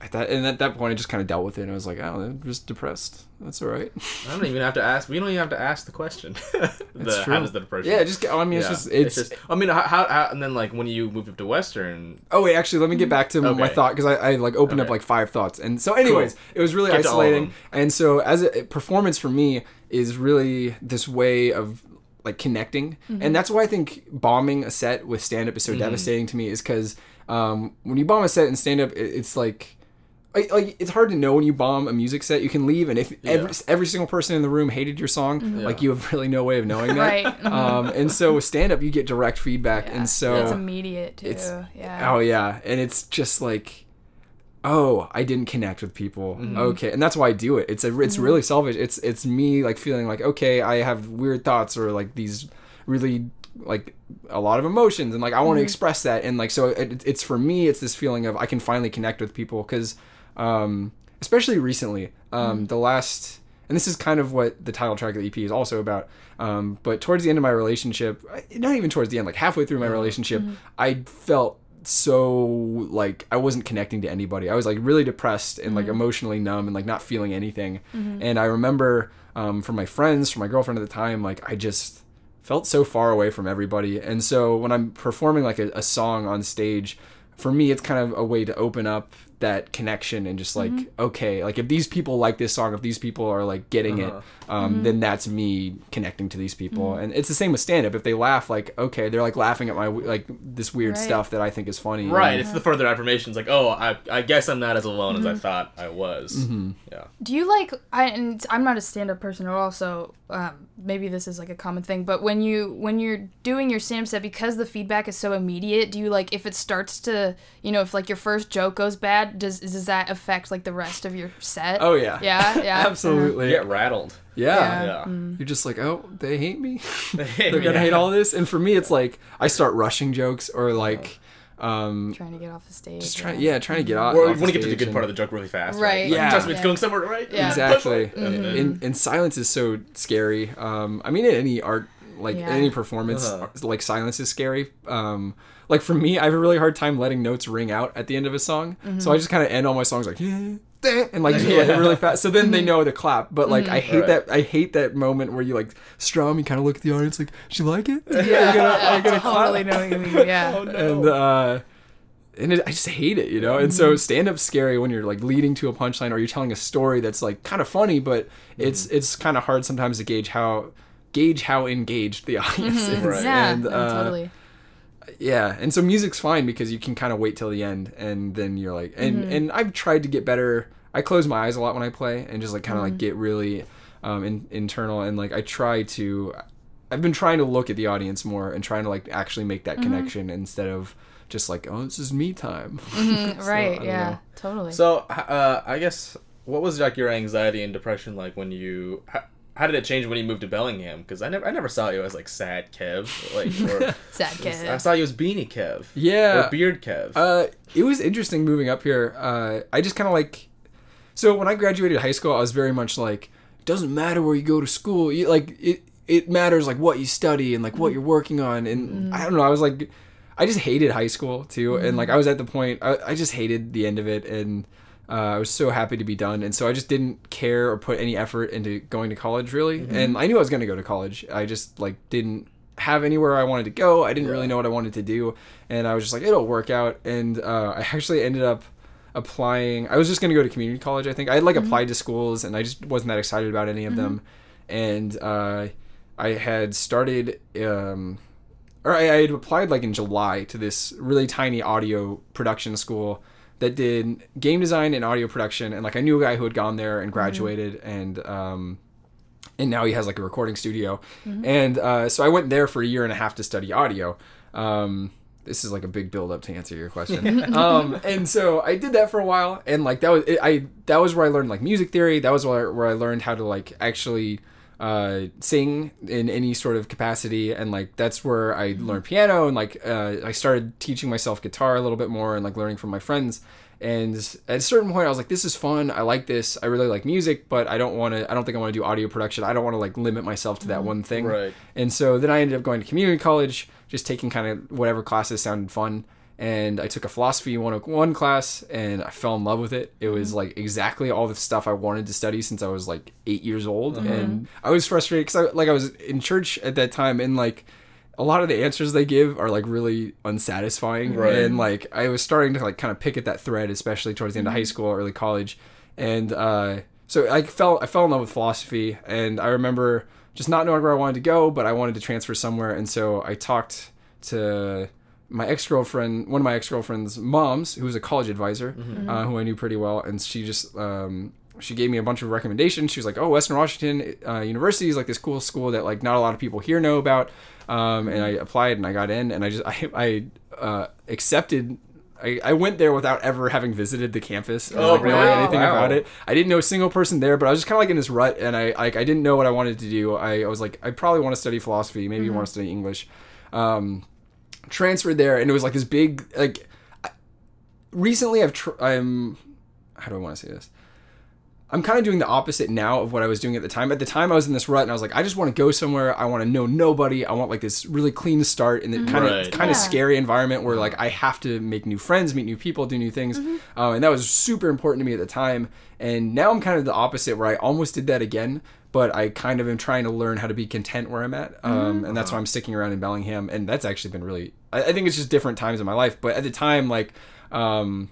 at that and at that point I just kind of dealt with it. and I was like, oh, I'm just depressed. That's all right. I don't even have to ask. We don't even have to ask the question. the, true. How does the depression? yeah, just I mean, it's Yeah. just it's. I mean, how, how, how and then like when you moved up to Western, Oh wait, actually, let me get back to my thought because I, I like opened up like five thoughts, and so anyways, it was really Get to all of isolating. And so as a performance for me is really this way of like connecting, and that's why I think bombing a set with stand up is so Mm-hmm. devastating to me is because um, when you bomb a set in stand up, it's like. Like, like it's hard to know when you bomb a music set. You can leave, and if every, every single person in the room hated your song, like you have really no way of knowing that. Right. Um, and so with stand up, you get direct feedback, Yeah. and so it's immediate too. it's- yeah. Oh yeah, and it's just like, oh, I didn't connect with people. Mm-hmm. Okay, and that's why I do it. It's a, it's really selfish. It's it's me like feeling like okay, I have weird thoughts or like these really like a lot of emotions and like I want to express that and like so it, it's for me it's this feeling of I can finally connect with people because um especially recently um the last and this is kind of what the title track of the EP is also about um but towards the end of my relationship not even towards the end like halfway through my relationship I felt so like I wasn't connecting to anybody. I was like really depressed and like emotionally numb and like not feeling anything. And I remember um, from my friends, from my girlfriend at the time, like I just felt so far away from everybody. And so when I'm performing like a, a song on stage, for me, it's kind of a way to open up that connection and just like okay like if these people like this song if these people are like getting Uh-huh. it um, then that's me connecting to these people and it's the same with stand up if they laugh like okay they're like laughing at my like this weird Right. stuff that i think is funny right? And- It's the further affirmation. It's like, oh, I, I guess I'm not as alone as I Mm-hmm. thought I was. Mm-hmm. Yeah. Do you like? I and I'm not a stand-up person at all, so um, maybe this is like a common thing. But when you when you're doing your stand-up set, because the feedback is so immediate, do you like if it starts to you know if like your first joke goes bad, does does that affect like the rest of your set? oh yeah yeah, yeah, absolutely You get rattled. yeah, Yeah. Yeah. you're just like oh they hate me They're they're gonna hate all this and for me it's like i start rushing jokes or like um Trying to get off the stage. just trying yeah trying to get off Or you off want to get to the good and- part of the joke really fast. Right. Like, Yeah. Trust me, it's Yeah. going somewhere right. Yeah. exactly Mhm. and, and silence is so scary um i mean in any art like Yeah. any performance Uh-huh. like silence is scary um like for me i have a really hard time letting notes ring out at the end of a song so i just kind of end all my songs like yeah and like just let really fast so then they know to clap but like i hate Right. that i hate that moment where you like strum you kind of look at the audience like she like it Yeah, Are gonna- are gonna totally clap? know what you mean. Yeah. and uh and it, I just hate it, you know. And so stand up's scary when you're like leading to a punchline or you're telling a story that's like kind of funny, but it's it's kind of hard sometimes to gauge how gauge how engaged the audience is. Right. Yeah, And uh, totally. yeah, and so music's fine because you can kind of wait till the end and then you're like and Mm-hmm. and I've tried to get better. I close my eyes a lot when I play and just like kind of Mm-hmm. like get really um in, internal and like I try to I've been trying to look at the audience more and trying to like actually make that Mm-hmm. connection instead of just like oh this is me time. Mm, So, right. yeah. know. Totally. So, uh, I guess what was like your anxiety and depression like when you? How, how did it change when you moved to Bellingham? Because I never, I never saw you as like sad Kev, like or Sad Kev. I saw you as beanie Kev, Yeah. or beard Kev. Uh, it was interesting moving up here. Uh, I just kind of like, so when I graduated high school, I was very much like, doesn't matter where you go to school. You, like it, it matters like what you study and like what you're working on. And I don't know. I was like, I just hated high school too. And like I was at the point, I, I just hated the end of it. And uh, I was so happy to be done. And so I just didn't care or put any effort into going to college really. And I knew I was going to go to college. I just like didn't have anywhere I wanted to go. I didn't really know what I wanted to do, and I was just like, it'll work out. And uh, I actually ended up applying. I was just gonna go to community college. I think I had like applied to schools, and I just wasn't that excited about any of them. And uh, I had started, um, or I, I had applied like in July to this really tiny audio production school that did game design and audio production. And like I knew a guy who had gone there and graduated, and um, and now he has like a recording studio. And uh, so I went there for a year and a half to study audio. Um, this is like a big build up to answer your question. um, and so I did that for a while, and like that was it, I that was where I learned like music theory. That was where where I learned how to like actually uh, sing in any sort of capacity, and like that's where I learned piano, and like uh, I started teaching myself guitar a little bit more, and like learning from my friends. And at a certain point, I was like, "This is fun. I like this. I really like music, but I don't want to. I don't think I want to do audio production. I don't want to like limit myself to that one thing." Right. And so then I ended up going to community college, just taking kind of whatever classes sounded fun. And I took a philosophy 101 class and I fell in love with it. It was mm-hmm. like exactly all the stuff I wanted to study since I was like eight years old. Mm-hmm. And I was frustrated because I, like I was in church at that time and like a lot of the answers they give are like really unsatisfying. Right. And like I was starting to like kind of pick at that thread, especially towards the end of high mm-hmm. school, early college. And uh, so I fell I fell in love with philosophy and I remember just not knowing where I wanted to go, but I wanted to transfer somewhere. And so I talked to my ex girlfriend, one of my ex girlfriend's moms, who was a college advisor, uh, who I knew pretty well, and she just um, she gave me a bunch of recommendations. She was like, "Oh, Western Washington uh, University is like this cool school that like not a lot of people here know about." Um, and I applied and I got in, and I just I, I uh, accepted. I, I went there without ever having visited the campus or Oh, like, knowing wow. anything Wow. about it. I didn't know a single person there, but I was just kind of like in this rut, and I like I didn't know what I wanted to do. I, I was like, I probably want to study philosophy, maybe you want to study English. Um, transferred there, and it was like this big like. I- Recently, I've tr- I'm how do I want to say this? I'm kind of doing the opposite now of what I was doing at the time. At the time, I was in this rut, and I was like, I just want to go somewhere. I want to know nobody. I want like this really clean start in the kind of Right. kind of Yeah. scary environment where like I have to make new friends, meet new people, do new things, um, and that was super important to me at the time. And now I'm kind of the opposite, where I almost did that again, but I kind of am trying to learn how to be content where I'm at, um, and that's why I'm sticking around in Bellingham. And that's actually been really. I, I think it's just different times in my life, but at the time, like. Um,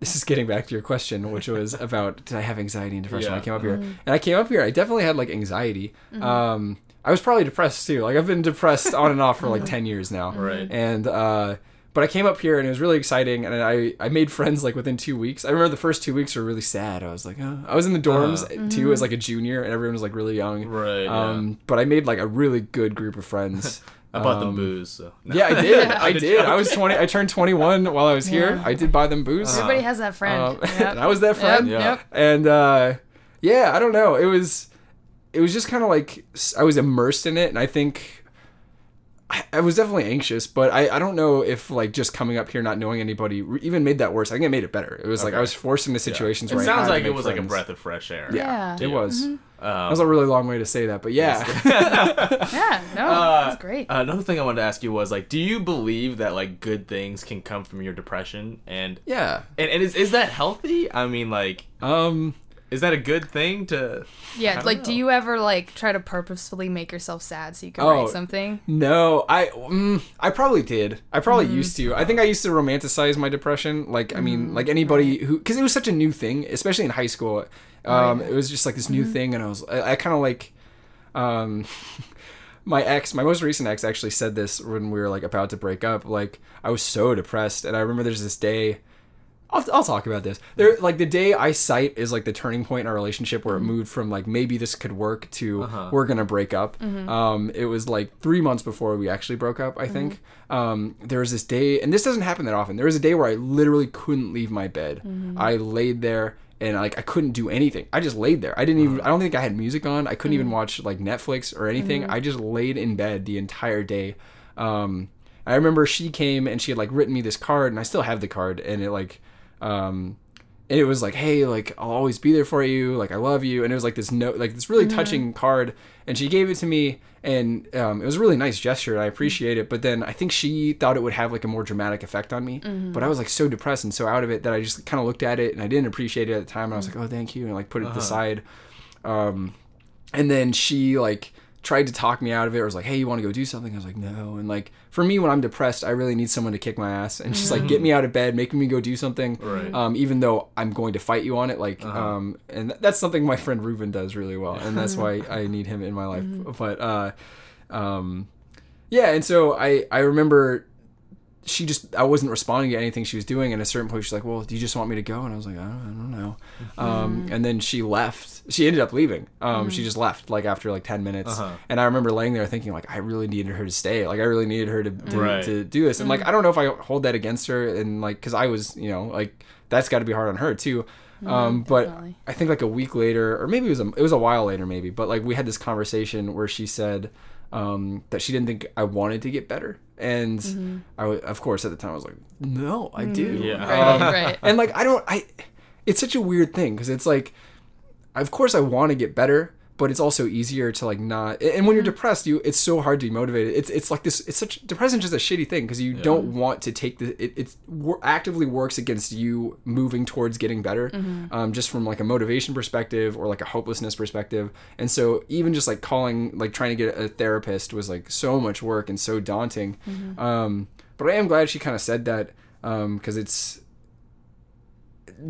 this is getting back to your question, which was about did I have anxiety and depression when I came up here? And I came up here, I definitely had like anxiety. Um, I was probably depressed too. Like I've been depressed on and off for like ten years now. Right. And uh, but I came up here and it was really exciting, and I I made friends like within two weeks. I remember the first two weeks were really sad. I was like, oh. I was in the dorms Uh-huh. too as like a junior, and everyone was like really young. Right, yeah. Um, but I made like a really good group of friends. I bought them Um, booze. So. No. Yeah, I did. I did. I was twenty. I turned twenty-one while I was here. Yeah. I did buy them booze. Everybody has that friend. Um, Yep. and I was that friend. Yep, Yeah. yep. And uh, yeah, I don't know. It was, it was just kind of like I was immersed in it, and I think I, I was definitely anxious, but I, I don't know if like just coming up here not knowing anybody re- even made that worse. I think it made it better. It was like I was forced into situations It where I sounds had to like it make was like a friends. breath of fresh air. Yeah, Yeah. it was. Um, That was a really long way to say that, but yeah. Yeah, no, Uh, that's great. Another thing I wanted to ask you was like, do you believe that like good things can come from your depression, and yeah. and, and is is that healthy? I mean, like, Um. Is that a good thing to? Yeah, like, do you ever like try to purposefully make yourself sad so you can Oh. write something? No, I mm, I probably did. I probably used to. I think I used to romanticize my depression. Like I mean, like anybody who because it was such a new thing, especially in high school. Um, Right. It was just like this new thing, and I was I, I kind of like, um, my ex, my most recent ex, actually said this when we were like about to break up. Like I was so depressed, and I remember there's this day. I'll, I'll talk about this. There, like the day I cite is like the turning point in our relationship where it moved from like maybe this could work to Uh-huh. we're gonna break up. Um, it was like three months before we actually broke up. I think. Um, there was this day, and this doesn't happen that often. There was a day where I literally couldn't leave my bed. I laid there and like I couldn't do anything. I just laid there. I didn't even. I don't think I had music on. I couldn't even watch like Netflix or anything. I just laid in bed the entire day. Um, I remember she came and she had like written me this card, and I still have the card, and it like, um, and it was like, hey, like I'll always be there for you, like I love you, and it was like this note, like this really touching card, and she gave it to me, and um, it was a really nice gesture, and I appreciate it. But then I think she thought it would have like a more dramatic effect on me, but I was like so depressed and so out of it that I just kind of looked at it and I didn't appreciate it at the time, and I was like, oh, thank you, and like put it aside. Um, and then she like tried to talk me out of it or was like hey you want to go do something? I was like no. And like for me when i'm depressed i really need someone to kick my ass and just like get me out of bed making me go do something Right. um, even though i'm going to fight you on it like um, and th- that's something my friend ruben does really well and that's why i need him in my life. But uh, um, yeah and so i i remember she just I wasn't responding to anything she was doing. And at a certain point, she's like, "Well, do you just want me to go?" And I was like, "I don't, I don't know." Um, and then she left. She ended up leaving. Um, She just left like after like ten minutes. Uh-huh. And I remember laying there thinking like, I really needed her to stay. Like I really needed her to to, Right. to do this. And like I don't know if I hold that against her. And like because I was you know like that's got to be hard on her too. Um, but definitely. I think like a week later, or maybe it was a, it was a while later, maybe. But like we had this conversation where she said um, that she didn't think I wanted to get better, and I wa- of course at the time I was like, no, I do. Yeah. Right, Um, right. And like I don't, I, it's such a weird thing because it's like, of course I want to get better, but it's also easier to like not. And when you're depressed, you it's so hard to be motivated. It's it's like this. It's such depression is just a shitty thing because you don't want to take the. It it's actively works against you moving towards getting better, um, just from like a motivation perspective or like a hopelessness perspective. And so even just like calling like trying to get a therapist was like so much work and so daunting. Um, but I am glad she kind of said that because it's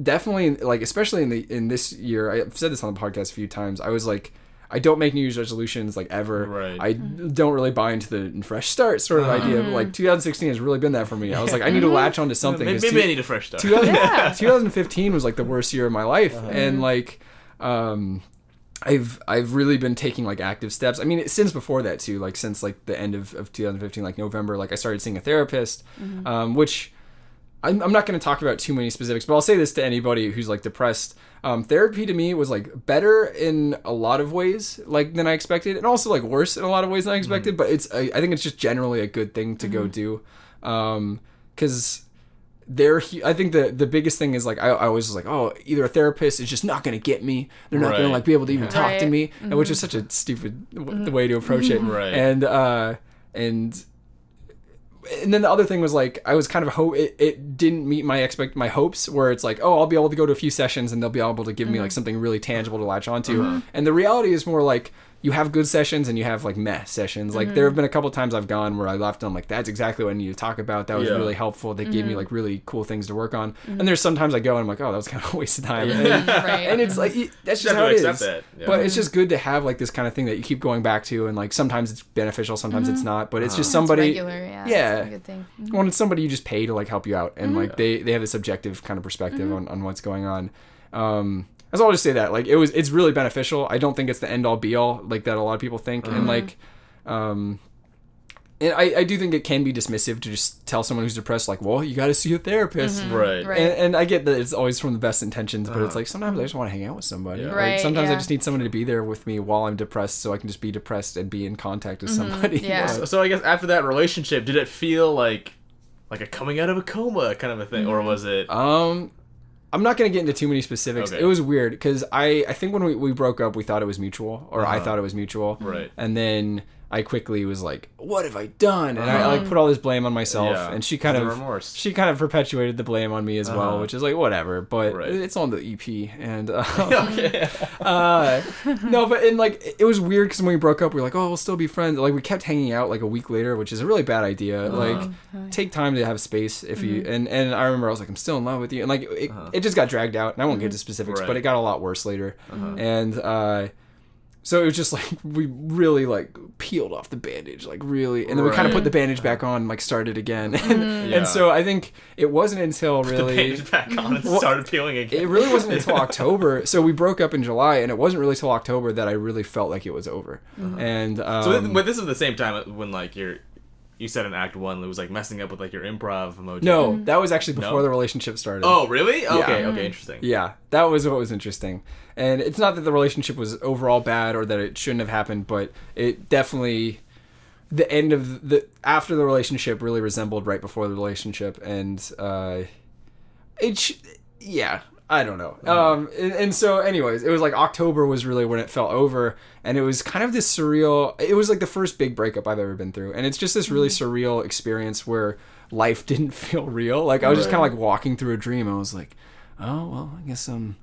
definitely like especially in the in this year i've said this on the podcast a few times i was like i don't make new year's resolutions like ever. Right. i mm-hmm. don't really buy into the fresh start sort of idea but mm-hmm. like 2016 has really been that for me. I was like i need to mm-hmm. latch onto something. Maybe, 'cause maybe two- I need a fresh start. 2000 Yeah. 2015 was like the worst year of my life. Uh-huh. And like um I've I've really been taking like active steps. I mean, since before that too, like since like the end of, of 2015, like November, like I started seeing a therapist, um, which I'm, I'm not going to talk about too many specifics, but I'll say this to anybody who's like depressed. Um, therapy to me was like better in a lot of ways, like than I expected, and also like worse in a lot of ways than I mm-hmm. expected. But it's I, I think it's just generally a good thing to go mm-hmm. do, um, because they're I think the the biggest thing is like I, I was like oh either a therapist is just not gonna get me they're not gonna like be able to even talk to Right. me and which mm-hmm. is such a stupid w- the way to approach it Right. and uh and and then the other thing was like I was kind of hope it, it didn't meet my expect my hopes where it's like oh I'll be able to go to a few sessions and they'll be able to give me like mm-hmm. something really tangible to latch onto. Mm-hmm. And the reality is more like you have good sessions and you have like meh sessions. Like there have mm-hmm. been a couple times I've gone where I left and I'm like that's exactly what I need to talk about. That was Yeah. really helpful. They gave me mm-hmm. like really cool things to work on. Mm-hmm. And there's sometimes I go and I'm like oh that was kind of a waste of time and, Right. and it's like y- that's just how to it accept is. that, yeah. but it's just good to have like this kind of thing that you keep going back to and like sometimes it's beneficial sometimes it's not. But it's just ah. It's somebody regular, yeah. yeah. It's a good thing. well, it's somebody you just pay to like help you out, and like they they have this objective kind of perspective on, on what's going on. Um, as I'll just say that like it was it's really beneficial. I don't think it's the end all be all like that a lot of people think, and mm-hmm. like, um, and I I do think it can be dismissive to just tell someone who's depressed like, well, you got to see a therapist. Mm-hmm. Right. Right. And, and I get that it's always from the best intentions, but it's uh-huh. like sometimes I just want to hang out with somebody. Yeah. Like, Right, sometimes I just need someone to be there with me while I'm depressed, so I can just be depressed and be in contact with mm-hmm. somebody. Yeah. So, so I guess after that relationship, did it feel like like a coming out of a coma kind of a thing, or was it? Um, I'm not gonna get into too many specifics. Okay. It was weird because I I think when we, we broke up, we thought it was mutual, or I Uh-huh. thought it was mutual. Right. And then I quickly was like, "What have I done?" And I like put all this blame on myself, Uh-huh. Yeah. and she kind The of remorse. she kind of perpetuated the blame on me as well, Uh-huh. which is like whatever. But Right. it's on the EP, and uh, okay. uh, no, but and like it was weird because when we broke up, we were like, oh, we'll still be friends. Like we kept hanging out like a week later, which is a really bad idea. Like take time to have space if you and and I remember I was like, I'm still in love with you, and like it, it just got dragged out, and I won't get to specifics, but it got a lot worse later, and uh. So it was just like we really like peeled off the bandage, like really, and then we kind of Right. put the bandage back on, and, like started again. and, Yeah. so I think it wasn't until The really page back on and started peeling again. it really wasn't until October. So we broke up in July, and it wasn't really till October that I really felt like it was over. And um, so, th- but this is the same time when like you're, you said in Act One it was like messing up with like your improv emoji. no, that was actually before No? the relationship started. Oh, really? Okay. Okay. Interesting. yeah, that was what was interesting. And it's not that the relationship was overall bad or that it shouldn't have happened, but it definitely the end of the after the relationship really resembled right before the relationship, and uh, it sh- yeah. I don't know. Um, and, and so, anyways, it was like October was really when it fell over, and it was kind of this surreal. It was like the first big breakup I've ever been through, and it's just this really surreal experience where life didn't feel real. Like I was just kind of like walking through a dream. I was like, oh well, I guess I'm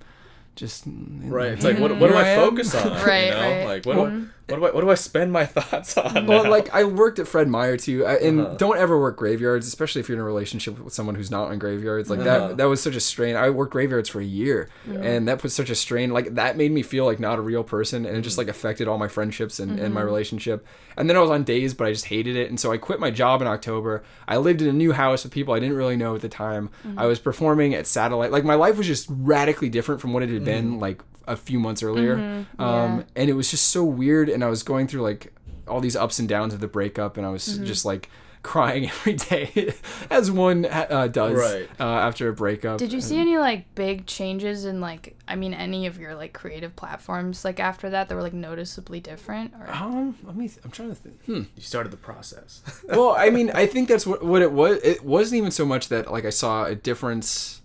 just Right. It's like what, what do I I focus on? Right, You know? right. Like what do I, What do I what do I spend my thoughts on? well, now? like I worked at Fred Meyer too, I- and Uh-huh. don't ever work graveyards, especially if you're in a relationship with someone who's not in graveyards. Like Uh-huh. that, that was such a strain. I worked graveyards for a year, and that put such a strain. Like that made me feel like not a real person, and it just like affected all my friendships and, and my relationship. And then I was on days, but I just hated it, and so I quit my job in October. I lived in a new house with people I didn't really know at the time. I was performing at Satellite. Like my life was just radically different from what it had been like a few months earlier. Um, Yeah. and it was just so weird and i was going through like all these ups and downs of the breakup and i was Mm-hmm. just like crying every day as one uh, does Right. uh, after a breakup Did you see any like big changes in like I mean any of your like creative platforms like after that that were like noticeably different or um let me th- i'm trying to think hmm. you started the process. well i mean i think that's what, what it was it wasn't even so much that like i saw a difference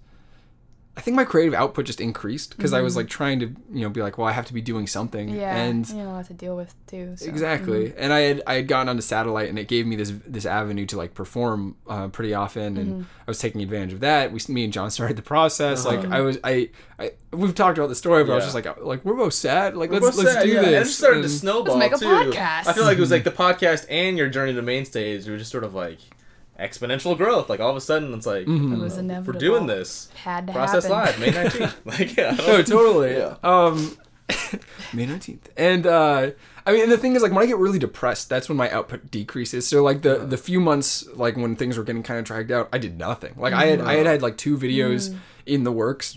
i think my creative output just increased because i was like trying to you know be like well i have to be doing something Mm-hmm. yeah and you know what to deal with too so. Exactly, Mm-hmm. and I had I had gotten onto satellite, and it gave me this this avenue to like perform uh, pretty often, and Mm-hmm. I was taking advantage of that. We, me and John started the process. Uh-huh. Like I was, I, I, we've talked about the story, but I was just like, like we're both sad. Like let's let's said, do yeah, this. And it started to And- snowball make a too. podcast. I feel like it was like the podcast and your journey to main stage. You were just sort of like exponential growth. Like all of a sudden, it's like Mm-hmm. It was we're doing this. Had to Process happen. live, May nineteenth. like yeah, I don't- No, totally. Yeah. Um, May nineteenth, and uh, I mean, and the thing is, like, when I get really depressed, that's when my output decreases. So, like, the the few months, like, when things were getting kind of dragged out, I did nothing. Like, I had I had had like two videos in the works,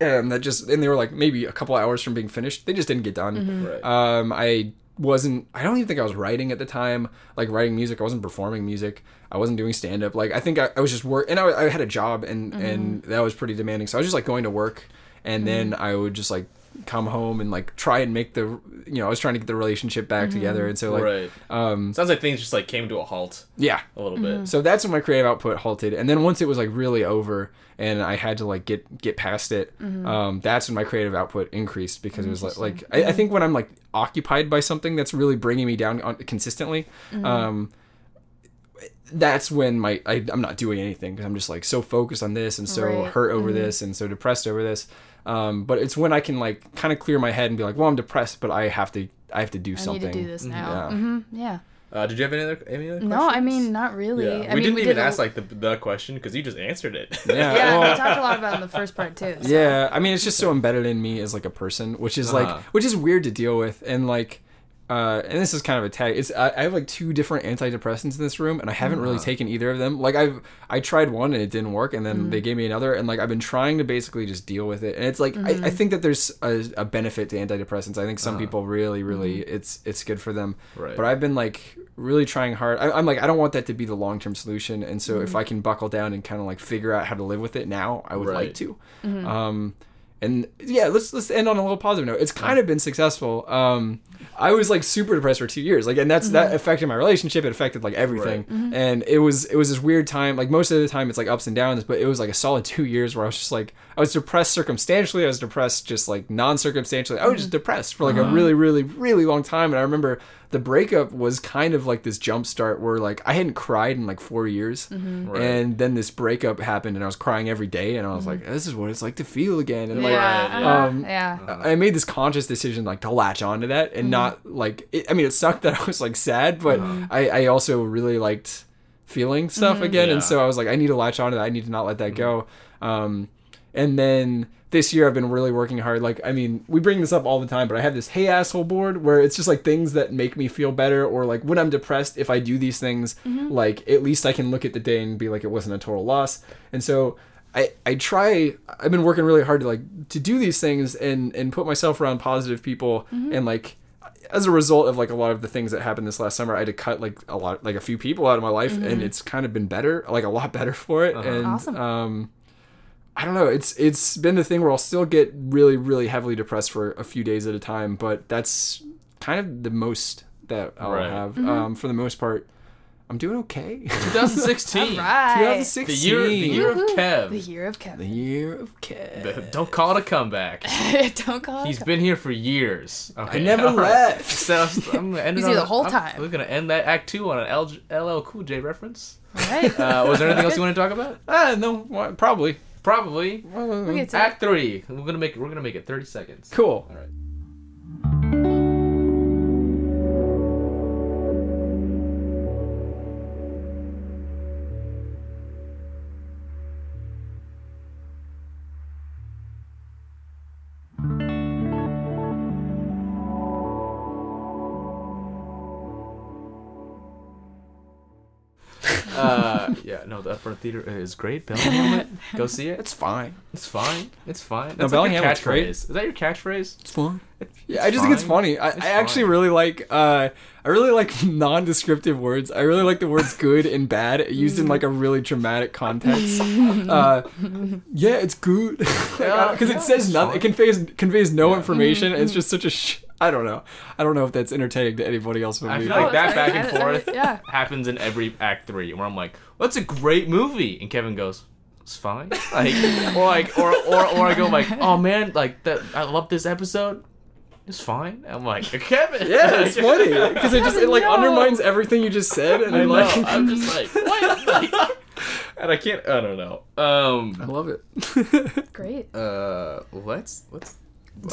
and that just and they were like maybe a couple hours from being finished. They just didn't get done. Right. Um, I wasn't. I don't even think I was writing at the time. Like writing music, I wasn't performing music. I wasn't doing stand up. Like I think I, I was just work, and I, I had a job, and and mm-hmm. that was pretty demanding. So I was just like going to work, and mm-hmm. then I would just like come home and like try and make the you know I was trying to get the relationship back mm-hmm. together, and so like right. um Sounds like things just like came to a halt yeah. a little bit. Mm-hmm. So that's when my creative output halted, and then once it was like really over, and I had to like get get past it, um, that's when my creative output increased because it was like like I, I think when I'm like occupied by something that's really bringing me down on, consistently, um, that's when my I, I'm not doing anything because I'm just like so focused on this and so Right. hurt over this and so depressed over this. Um, but it's when I can like kind of clear my head and be like, well, I'm depressed, but I have to I have to do I something. need to do this now. Yeah. hmm Yeah. Uh, did you have any other any other No, I mean not really. Yeah. I we mean, didn't we even did a- ask like the, the question because you just answered it. Yeah. Yeah, well- we talked a lot about it in the first part too. so. Yeah, I mean it's just so embedded in me as like a person, which is Uh-huh. like which is weird to deal with, and like, uh, and this is kind of a tag. It's I, I have like two different antidepressants in this room, and I haven't really taken either of them. Like I've I tried one and it didn't work, and then they Mm. gave me another, and like I've been trying to basically just deal with it, and it's like I, I Mm-hmm. think that there's a, a benefit to antidepressants. I think some Uh-huh. people really really Mm-hmm. it's it's good for them, Right. but I've been like really trying hard. I, I'm like I don't want that to be the long term solution, and so Mm-hmm. if I can buckle down and kind of like figure out how to live with it now, I would Right. like to. Mm-hmm. Um, and yeah, let's let's end on a little positive note. It's kind of been successful. Um, I was like super depressed for two years, like, and that's that mm-hmm. affected my relationship. It affected like everything, mm-hmm. and it was it was this weird time. Like most of the time, it's like ups and downs, but it was like a solid two years where I was just like I was depressed circumstantially. I was depressed just like non circumstantially. I was just mm-hmm. depressed for like a uh-huh. really really really long time. And I remember the breakup was kind of like this jump start where like I hadn't cried in like four years, Right. and then this breakup happened, and I was crying every day, and I was like, this is what it's like to feel again, and like. Yeah. Right, uh-huh, Um, yeah. I made this conscious decision like to latch onto that and not like it, I mean it sucked that I was like sad but uh-huh. I, I also really liked feeling stuff mm-hmm. again Yeah. and so I was like I need to latch onto that. I need to not let that go. Mm-hmm. Um and then this year I've been really working hard. Like I mean we bring this up all the time but I have this hey asshole board where it's just like things that make me feel better or like when I'm depressed if I do these things mm-hmm. like at least I can look at the day and be like it wasn't a total loss. And so I, I try I've been working really hard to like to do these things and and put myself around positive people and like as a result of like a lot of the things that happened this last summer I had to cut like a lot like a few people out of my life and it's kind of been better like a lot better for it and Awesome. um I don't know it's it's been the thing where I'll still get really really heavily depressed for a few days at a time but that's kind of the most that I'll Right. have um for the most part I'm doing okay 2016. Right. 2016 The year, the year of Kev. The year of Kev. the year of Kev The- Don't call it a comeback. Don't call it. He's been here for years. Okay, I never all right. left. So I'm gonna end He's here the whole I'm- time. We're gonna end that act two on an L- LL Cool J reference. right. Uh, was there anything else you want to talk about? Ah, no, probably. Probably. We'll get to Act three. We're gonna make we're gonna make it 30 seconds. Cool. All right. No, the Upfront Theater is great. Bellingham, go see it. It's fine. It's fine. It's fine. No, That's like your Bellingham was great. Is that your catchphrase? It's fine. It's, Yeah, I just think it's funny. I, It's I actually fine. really like uh I really like non-descriptive words. I really like the words good and bad used in like a really dramatic context. Uh, yeah, it's good because yeah, it says it's nothing. It conveys conveys no Yeah. information. It's just such a. Sh- I don't know. I don't know if that's entertaining to anybody else but I feel like that back and I- I- forth yeah. happens in every act three, where I'm like, "That's a great movie," and Kevin goes, "It's fine." Like, or like, or or or I go like, "Oh man, like that, I love this episode." It's fine. I'm like, Kevin. yeah, it's funny because it just it like No. undermines everything you just said, and I I know. like. I'm just like, what? Like, and I can't. I don't know. I Um. love it. Great. Uh. Let's let's.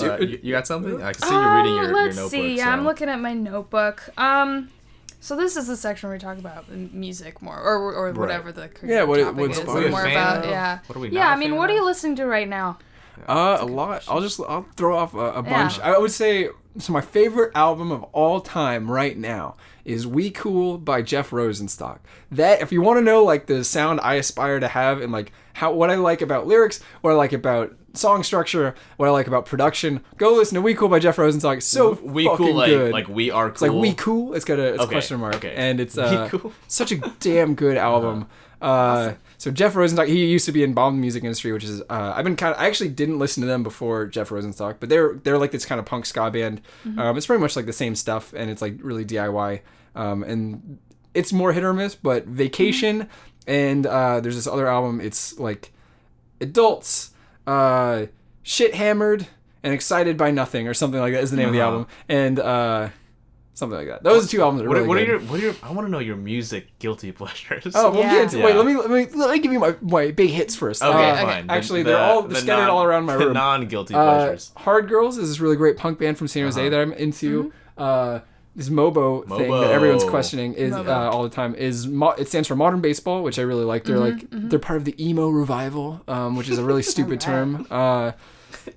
Uh, you, you got something? I can see you reading your, Um, your let's notebook. see. Yeah, so. I'm looking at my notebook. Um, so this is the section where we talk about music more, or or whatever the creative Yeah, what it- topic what is. inspired What are we a more about of? yeah. What are we yeah, not I a mean, what are you listening to right now? Uh, a lot. I'll just I'll throw off a, a bunch. Yeah. I would say so. My favorite album of all time right now is "We Cool" by Jeff Rosenstock. That if you want to know like the sound I aspire to have and like how what I like about lyrics, what I like about song structure, what I like about production, go listen to "We Cool" by Jeff Rosenstock. It's so we fucking cool like good. like we are cool. It's like we cool. It's got a, it's a Okay, question mark, okay. and it's uh, cool. such a damn good album. Uh, so Jeff Rosenstock, he used to be in Bomb Music Industry, which is uh, I've been kind of I actually didn't listen to them before Jeff Rosenstock, but they're they're like this kind of punk ska band. Um, it's pretty much like the same stuff, and it's like really DIY, um, and it's more hit or miss. But Vacation and uh, there's this other album. It's like adults, uh, shit hammered and excited by nothing or something like that is the name of the Uh-huh. album, and uh, something like that. Those are two albums are What, really what are good. your what are your I want to know your music guilty pleasures. Oh, we'll Yeah. Yeah. Wait, let me, let me let me give you my, my big hits first. Okay, Uh, fine. Actually, the- they're all the scattered non- all around my the room. non-guilty Uh, pleasures. Hard Girls is this really great punk band from San Jose Uh-huh. that I'm into. Uh, this Mobo, thing that everyone's questioning is uh, all the time is mo- it stands for Modern Baseball, which I really like. They're like they're part of the emo revival, um, which is a really stupid term. Uh,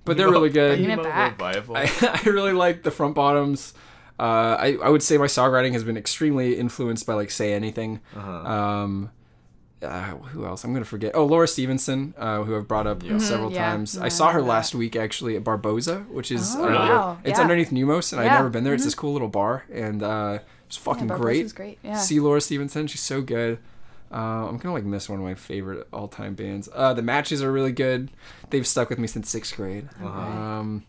but they're really good. Emo revival. I, I really like the front bottoms. Uh, I, I would say my songwriting has been extremely influenced by like Say Anything. Uh-huh. Um, uh, who else? I'm gonna forget. Oh, Laura Stevenson, uh, who I've brought up Yeah. several Mhm, yeah. times. Yeah, I saw her last week actually at Barboza, which is Oh, uh, wow. it's underneath Neumos, and I've never been there. It's this cool little bar, and uh, it's fucking great. Great. See Laura Stevenson, she's so good. Uh, I'm gonna like miss one of my favorite all-time bands. Uh, the matches are really good. They've stuck with me since sixth grade. Uh-huh. Um,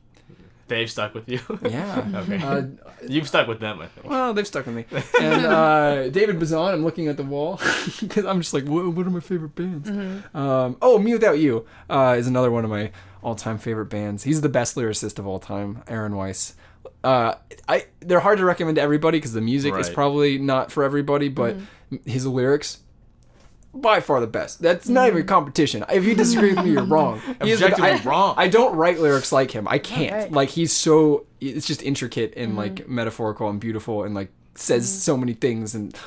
They've stuck with you. yeah. okay. Uh, You've stuck with them, I think. well, they've stuck with me. And uh, David Bazan, I'm looking at the wall because I'm just like, what, what are my favorite bands? Um, oh, Me Without You uh, is another one of my all-time favorite bands. He's the best lyricist of all time, Aaron Weiss. Uh, I they're hard to recommend to everybody because the music is probably not for everybody, but his lyrics. By far the best. That's not even a competition. If you disagree with me, you're wrong. He is the- Objectively I- wrong. I don't write lyrics like him. I can't. Alright. Like he's so it's just intricate and Mm-hmm. like metaphorical and beautiful and like says so many things and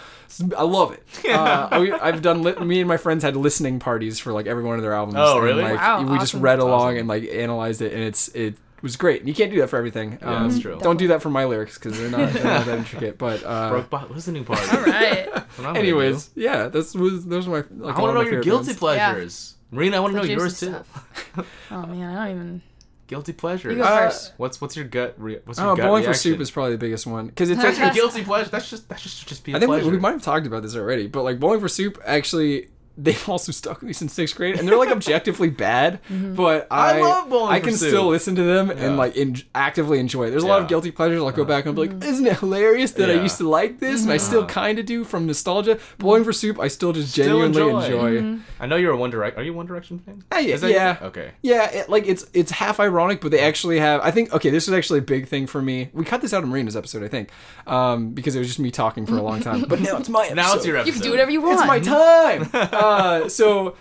I love it. Uh, I, I've done li- me and my friends had listening parties for like every one of their albums. Oh, and, really? like, Wow, we just awesome. read That's along awesome. and like analyzed it, and it's it was great. And you can't do that for everything. Yeah, Um, that's true. Don't do that for my lyrics because they're not, they're not that intricate. But uh, Brokebot listening party. All right. That's what anyways, yeah, this was those are my. Like. I want to know your guilty bands. pleasures. Marina, I want to know The yours too. Oh man, I don't even. Guilty pleasures. You go Uh, first. What's what's your gut? Re- what's your Oh, gut Bowling for? Soup is probably the biggest one because it's That's actually your guilty pleasure. That's just that's just just be a I think we, we might have talked about this already, but like Bowling for Soup actually they've also stuck with me since sixth grade, and they're like objectively bad, but I I love Bowling I can Soup. still listen to them Yeah. and like in, actively enjoy it. There's a lot of guilty pleasures. I'll go back and be like, isn't it hilarious that I used to like this, and I still Uh-huh. kind of do from nostalgia. Bowling for Soup, I still just Still genuinely enjoy. enjoy. I know you're a One Direction. Are you a One Direction fan? Ah, yeah, Is that- yeah. Okay. Yeah, it, like it's it's half ironic, but they actually have. I think okay, this was actually a big thing for me. We cut this out of Marina's episode, I think, um, because it was just me talking for a long time. But now it's my episode. Now it's your episode. You can do whatever you want. It's my time. Uh, so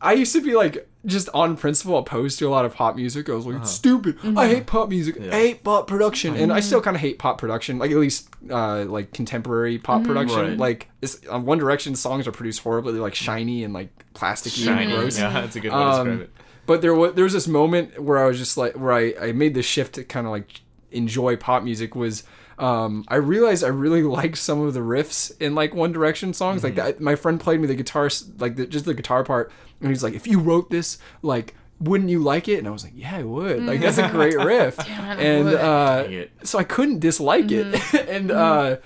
I used to be like just on principle opposed to a lot of pop music. I was like, it's stupid. I hate pop music. Yeah. I hate pop production, and I still kind of hate pop production. Like at least uh, like contemporary pop production. Right. Like it's, uh, One Direction songs are produced horribly. They're like shiny and like plasticky Shiny. and gross. Yeah, that's a good way to Um, describe it. But there was there was this moment where I was just like where I, I made the shift to kind of like enjoy pop music was um, I realized I really liked some of the riffs in like One Direction songs. Like that, my friend played me the guitar, like the, just the guitar part, and he's like, "If you wrote this, like." Wouldn't you like it? And I was like, "Yeah, I would. Like that's a great riff." Damn and uh, so I couldn't dislike it. and uh,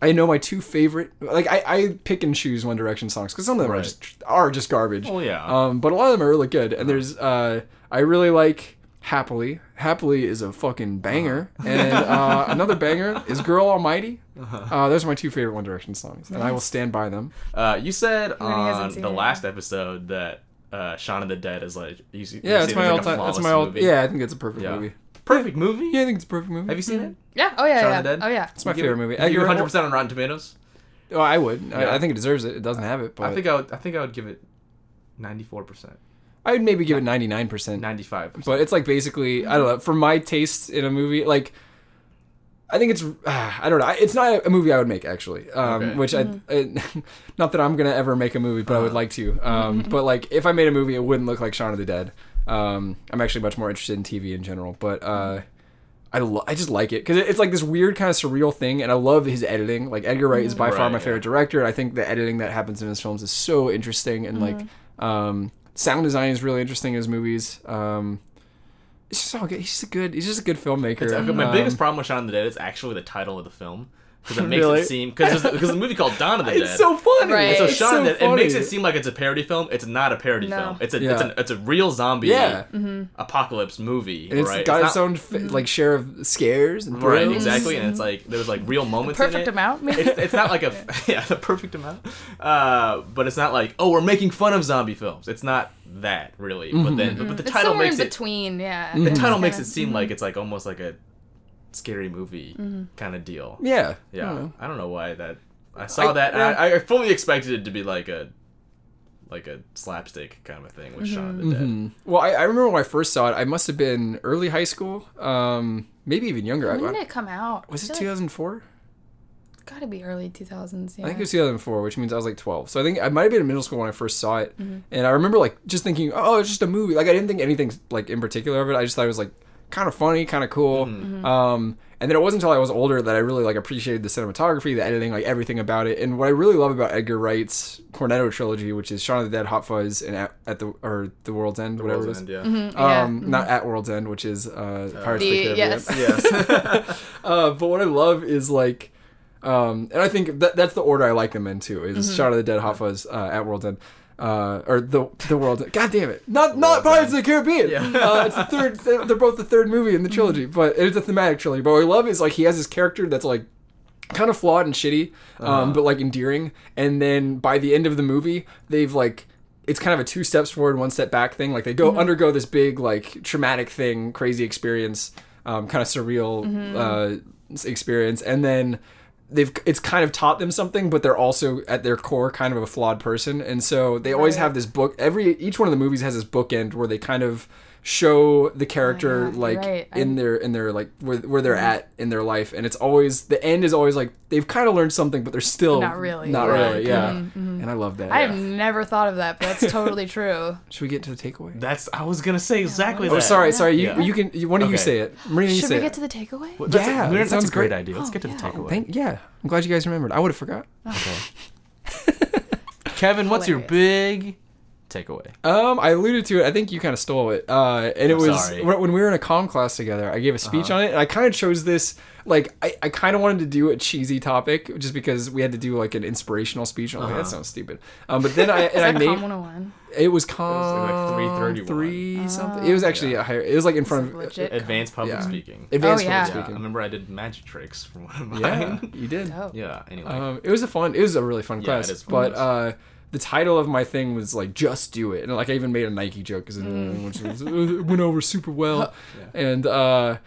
I know my two favorite. Like I, I pick and choose One Direction songs because some of them are just are just garbage. Oh, yeah. Um, but a lot of them are really good. And there's uh, I really like Happily. Happily is a fucking banger. And uh, another banger is Girl Almighty. Uh, those are my two favorite One Direction songs, and I will stand by them. Uh, you said When on the it last episode that uh, Shaun of the Dead is like you see. Yeah, you it's my it all like, a time. That's my all. movie. Yeah, I think it's a perfect Yeah. movie. perfect movie. Yeah, I think it's a perfect movie. Have you seen it? Yeah. Oh yeah. Shaun yeah. of the Dead? Oh yeah. It's my Give favorite movie. You're 100 percent on Rotten Tomatoes. Oh, I would. Yeah. I, I think it deserves it. It doesn't have it, but I think I would. I think I would give it 94 percent, I would maybe give it ninety nine percent. 95. percent but it's like basically I don't know for my taste in a movie like I think it's uh, I don't know it's not a movie I would make actually um, Okay. which I, I not that I'm gonna ever make a movie but I would Uh-huh. like to um, but like if I made a movie it wouldn't look like Shaun of the Dead um, I'm actually much more interested in TV in general but uh, I, lo- I just like it because it's like this weird kind of surreal thing and I love his editing like Edgar Wright is by far my yeah. favorite director and I think the editing that happens in his films is so interesting and like um, sound design is really interesting in his movies um, it's just all good. He's just a good. He's just a good filmmaker. It's- my Um, biggest problem with Shaun of the Dead is actually the title of the film because it makes Really? it seem because because the movie called Dawn of the Dead. It's so funny. Right. And so It's Shaun of Dead, it makes it seem like it's a parody film. It's not a parody No. film. It's a it's, Yeah. an, it's a real zombie Yeah. Mm-hmm. apocalypse movie. and it's right? got It's its not- own fa- mm-hmm. like share of scares and right thrills. exactly, and it's mm-hmm. like there's like real moments. in Perfect it. amount. Maybe. It's, it's not like a yeah the perfect amount, uh, but it's not like oh we're making fun of zombie films. It's not that really. But then but, but the title somewhere makes in it between. Yeah. the title makes it seem like it's like almost like a scary movie kind of deal. Yeah. Yeah, I don't know. I don't know why that. I saw I- that, yeah. I, I fully expected it to be like a, like a slapstick kind of a thing with Shaun of the Dead. Mm. Well, I, I remember when I first saw it. I must have been early high school, um, maybe even younger. When I, did it come out? was it feel like 2004? it's Gotta be early 2000s. Yeah. I think it was 2004, which means I was like 12. So I think I might have been in middle school when I first saw it. Mm-hmm. And I remember like just thinking, oh, it's just a movie. Like I didn't think anything like in particular of it. I just thought it was like kind of funny, kind of cool. Mm-hmm. Um, and then it wasn't until I was older that I really like appreciated the cinematography, the editing, like everything about it. And what I really love about Edgar Wright's Cornetto trilogy, which is Shaun of the Dead, Hot Fuzz, and at, at the or the World's End, whatever World's it is. End, yeah. Yeah. Um, not at World's End, which is uh, Pirates of the The- Caribbean. yes. Yes. Uh, but what I love is like, um, and I think that that's the order I like them in too. Is Shaun of the Dead, Hot Fuzz, uh, at World's End, uh, or the the World's End. God damn it! Not not Pirates of the Caribbean. Yeah. uh, it's the third. They're, they're both the third movie in the trilogy, but it's a thematic trilogy. But what I love is like he has this character that's like kind of flawed and shitty, um, but like endearing. And then by the end of the movie, they've like it's kind of a two steps forward, one step back thing. Like they go undergo this big like traumatic thing, crazy experience, um, kind of surreal uh, experience, and then they've it's kind of taught them something, but they're also at their core kind of a flawed person, and so they always Right. have this book. Every each one of the movies has this bookend where they kind of show the character yeah, like right. in I- their in their like where, where they're at in their life and it's always the end is always like they've kind of learned something but they're still Not really. not Right. really yeah mm-hmm, mm-hmm. and i love that I yeah. have never thought of that, but that's totally true. should we get to the takeaway That's I was gonna say exactly oh that. sorry sorry you, Yeah. you can you, why don't you say it marina you Should say we it get to the takeaway? Well, that's Yeah, a, that that's sounds a great great. idea. Let's Oh, get to yeah. the takeaway. Thank, yeah i'm glad you guys remembered i would have forgot Okay. Kevin, what's your big takeaway? Um, I alluded to it. I think you kind of stole it. Uh, and it I'm was sorry. when when we were in a comm class together. I gave a speech Uh-huh. on it, and I kind of chose this. Like, I, I kind of wanted to do a cheesy topic just because we had to do like an inspirational speech. And I'm like, that Uh-huh. sounds stupid. Um, but then I and Is I made Com 101? it was like com 331. three something. It was actually a higher. It was like in front of legit. Advanced public Yeah. speaking. advanced Oh, yeah. public Yeah, I speaking. remember I did magic tricks for one of mine. Yeah, you did. Oh. Yeah. Anyway. Um, it was a fun. It was a really fun Yeah, class. it is fun but class. uh, the title of my thing was like "Just Do It," and like I even made a Nike joke because Mm. which was, it went over super well. And uh,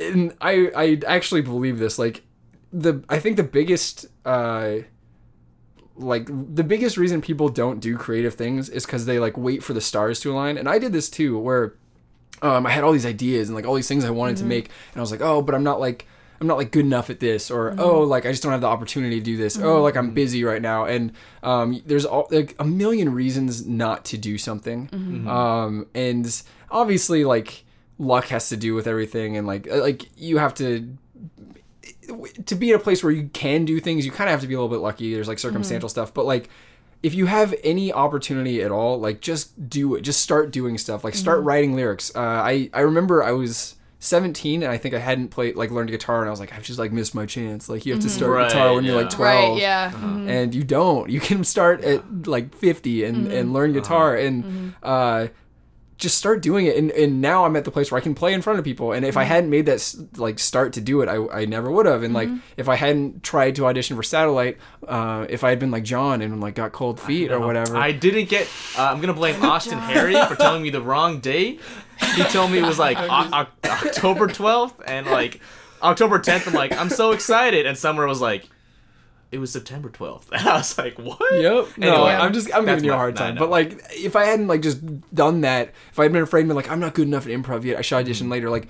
and I I actually believe this. Like the I think the biggest uh like the biggest reason people don't do creative things is because they like wait for the stars to align. And I did this too, where um, I had all these ideas and like all these things I wanted to make, and I was like, oh, but I'm not like I'm not like good enough at this, or oh, like I just don't have the opportunity to do this. Oh, like I'm busy right now, and um, there's all like a million reasons not to do something, um, and obviously like luck has to do with everything, and like uh, like you have to to be in a place where you can do things, you kind of have to be a little bit lucky. There's like circumstantial stuff, but like if you have any opportunity at all, like just do it. Just start doing stuff. Like start writing lyrics. Uh, I I remember I was 17 and I think I hadn't played like learned guitar and I was like I've just like missed my chance. Like you have to mm-hmm. start Right, guitar when you're like 12 Right, yeah. mhm. and you don't. You can start at like 50 and, and mm-hmm. learn uh-huh. guitar and mm-hmm. uh, just start doing it. And, and now I'm at the place where I can play in front of people. And if I hadn't made that like start to do it, I, I never would have. And like if I hadn't tried to audition for Satellite, uh, if I had been like John and like got cold feet or whatever. I didn't get. Uh, I'm gonna blame Austin Harry for telling me the wrong date. He told me it was like o- o- October 12th and like October 10th. I'm like, I'm so excited, and Summer was like, it was September 12th, and I was like, what? Yep. No, I'm just I'm giving you a hard time. no. But like if I hadn't like just done that, if I'd been afraid and been like I'm not good enough at improv yet, I should audition Mm-hmm. later. Like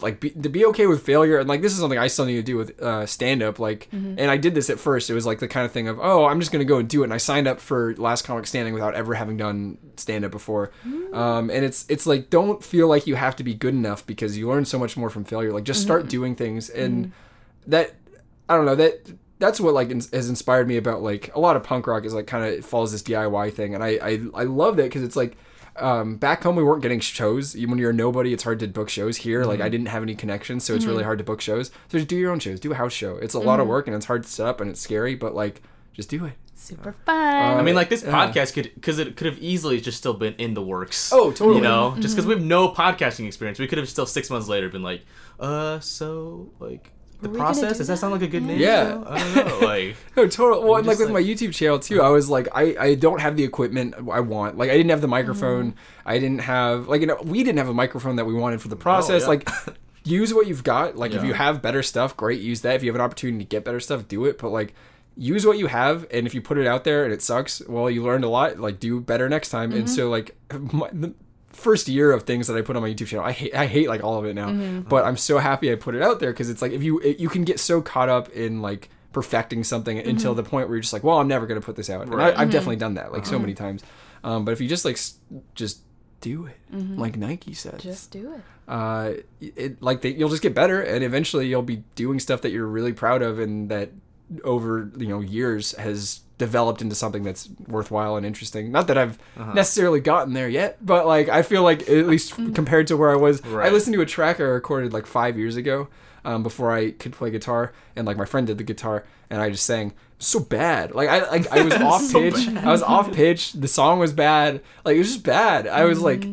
like be, to be okay with failure and like this is something I still need to do with uh, stand up. Like Mm-hmm. and I did this at first. It was like the kind of thing of oh I'm just gonna go and do it. And I signed up for Last Comic Standing without ever having done stand up before. Mm. Um, and it's it's like don't feel like you have to be good enough because you learn so much more from failure. Like just Mm-hmm. start doing things and that I don't know that that's what like ins- has inspired me about like a lot of punk rock is like kind of follows this DIY thing, and I I, I love that because it's like um, back home we weren't getting shows. When you're a nobody, it's hard to book shows here. Like mm-hmm. I didn't have any connections, so it's really mm-hmm. hard to book shows. So just do your own shows, do a house show. It's a lot of mm-hmm. work and it's hard to set up and it's scary, but like just do it. Super fun. I mean, like this uh, Yeah. podcast could, because it could have easily just still been in the works. Oh, totally. You know, just because we have no podcasting experience, we could have still six months later been like, uh, so like the Were process. Does that sound like a good name? Yeah. still? I don't know. Like, No, total. Well, and like with like- my YouTube channel too, I was like, I, I don't have the equipment I want. Like, I didn't have the microphone. Mm-hmm. I didn't have like you know we didn't have a microphone that we wanted for the process. yeah. Like, use what you've got. Like, if you have better stuff, great, use that. If you have an opportunity to get better stuff, do it. But like, use what you have, and if you put it out there and it sucks, well, you learned a lot. Like, do better next time. And Mm-hmm. so like, my, the first year of things that I put on my YouTube channel, I hate I hate like all of it now. Mm-hmm. But I'm so happy I put it out there because it's like if you it, you can get so caught up in like perfecting something Mm-hmm. until the point where you're just like, well, I'm never gonna put this out. And Right. I, I've definitely done that like Uh-huh. so many times. Um, but if you just like s- just do it, like Nike says, Mm-hmm. just do it. uh, it like they, you'll just get better, and eventually you'll be doing stuff that you're really proud of, and that over you know years has developed into something that's worthwhile and interesting. Not that I've Uh-huh. necessarily gotten there yet, but like I feel like at least compared to where I was, I listened to a track I recorded like five years ago. Um, before I could play guitar, and like my friend did the guitar, and I just sang so bad. Like I like I was off So pitch. I was off pitch. The song was bad. Like it was just bad. I was like,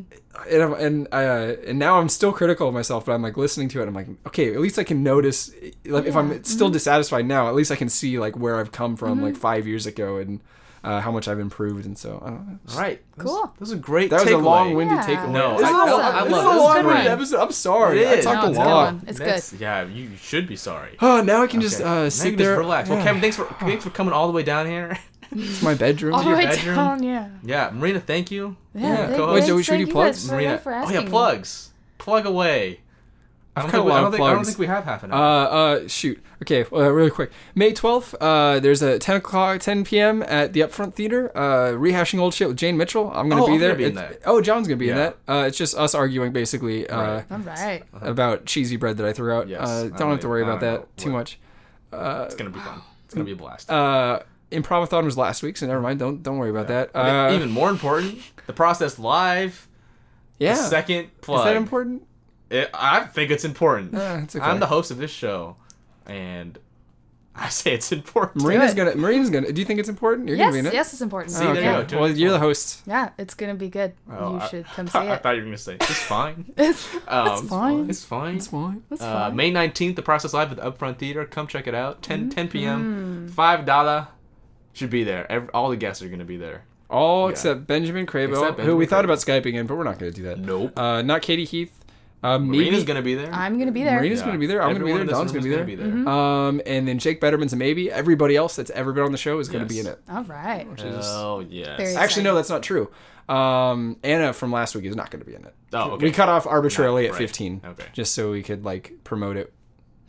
and and uh, and now I'm still critical of myself, but I'm like listening to it. I'm like, okay, at least I can notice. Like if I'm still dissatisfied now, at least I can see like where I've come from like five years ago and uh, how much I've improved. And so I don't know. all right, Cool. This is a great. That was a long-winded Yeah. takeaway. No, this I- is, I- a- I this love is a it. This is long-winded great. episode. I'm sorry. It I talked No, a it's a good lot. It's That's- good. Yeah, you should be sorry. Oh, now I can just Okay. uh, sit can there. Just relax. Well, Kevin, thanks for thanks for coming all the way down here. It's my bedroom. All the your way bedroom? down, yeah. Yeah, Marina, thank you. Yeah, Yeah. thank- Go ahead. thanks- Joey, should we do plugs? for- Marina. for oh asking yeah, me. plugs. Plug away. I don't, got think a we, I, lot don't of think, I don't think we have half an Uh, hour. uh, shoot. Okay, well, really quick. May 12th, uh, there's a 10 o'clock, 10 p.m. at the Upfront Theater, uh, rehashing old shit with Jane Mitchell. I'm gonna Oh, be I'm there. gonna be in It- that. Oh, John's gonna be in Yeah. that. Uh, it's just us arguing basically uh, Right. All right. about cheesy bread that I threw out. Yes, uh, don't don't have to worry about that too much. Uh, it's gonna be fun. It's gonna be a blast. uh, Improvathon was last week, so never mind. Don't don't worry about that. And Uh, even more important, the process live. yeah. The second plug. Is that important? It, I think it's important. Uh, it's okay. I'm the host of this show, and I say it's important. Marina's gonna. Marina's gonna. Do you think it's important? You're Yes, gonna be in it. yes, it's important. See, there you go, well, you're the host. Yeah, it's gonna be good. Oh, you I- should come I, see I it. I thought you were gonna say it's fine. It's, Um, it's fine. It's fine. It's fine. It's Uh. May 19th, the process live at the Upfront Theater. Come check it out. 10, 10 Mm-hmm. p.m. Five dollar should be there. Every, all the guests are gonna be there. All Yeah. except Benjamin Crabo, Except who we Benjamin thought about skyping in, but we're not going to do that. Nope. Uh, not Katie Heath. Uh, maybe Marina's gonna be there. I'm gonna be there. Marina's gonna be there. I'm gonna be Everyone there. in this Don's room gonna be there. there. Um, and then Jake Betterman's a maybe. Everybody else that's ever been on the show is going to be in it. All right. Oh yes. Very Actually, no, that's not true. Um, Anna from last week is not going to be in it. Oh, okay. We cut off arbitrarily No, at right. 15, Okay. just so we could like promote it.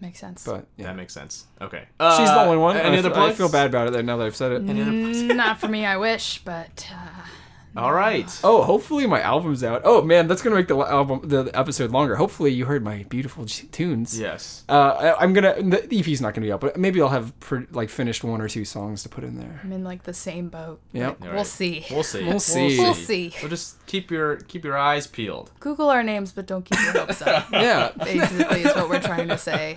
Makes sense. But yeah, That makes sense. Okay. she's the Uh, only one. Any I, other f- I plugs? feel bad about it now that I've said it. Any other plugs? Not for me. I wish, but uh, All right. Oh, hopefully my album's out. Oh man, that's gonna make the album the episode longer. Hopefully you heard my beautiful ch- tunes. Yes. Uh, I, I'm gonna the EP's not gonna be out, but maybe I'll have pr- like finished one or two songs to put in there. I'm in like the same boat. Yep. But All We'll right. see. We'll see. We'll see. We'll see. So just keep your keep your eyes peeled. Google our names, but don't keep your hopes up. Yeah. Basically, is what we're trying to say.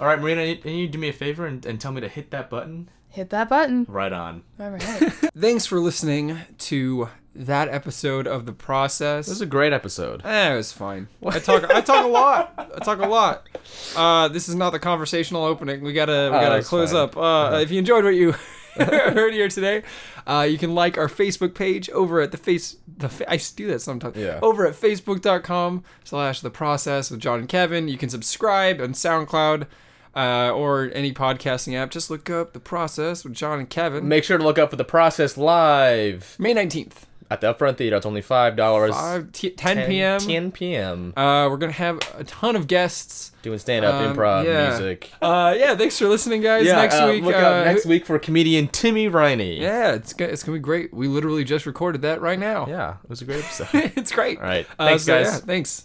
All right, Marina, can you do me a favor and, and tell me to hit that button? Hit that button. Right on. All right. Thanks for listening to that episode of the process. This is a great episode. Eh, it was fine. I talk. I talk a lot. I talk a lot. Uh, this is not the conversational opening. We gotta. We Oh, gotta close fine. up. Uh, If you enjoyed what you heard here today, uh, you can like our Facebook page over at the face. The fa- I do that sometimes. Yeah. Over at facebook.com/slash the process with John and Kevin. You can subscribe on SoundCloud. Uh, or any podcasting app, just look up the process with John and Kevin. Make sure to look up for the process live May nineteenth, at the Upfront Theater. It's only five dollars. t- 10 p.m. 10 p.m. Uh, we're gonna have a ton of guests. Doing stand up, Um, improv, yeah. music. Uh, yeah, thanks for listening, guys. next uh, week, Look uh, out next week for comedian Timmy Riney. Yeah, it's go- it's gonna be great. We literally just recorded that right now. Yeah, it was a great episode. it's great. All right. Uh, Thanks, so, guys. yeah, thanks.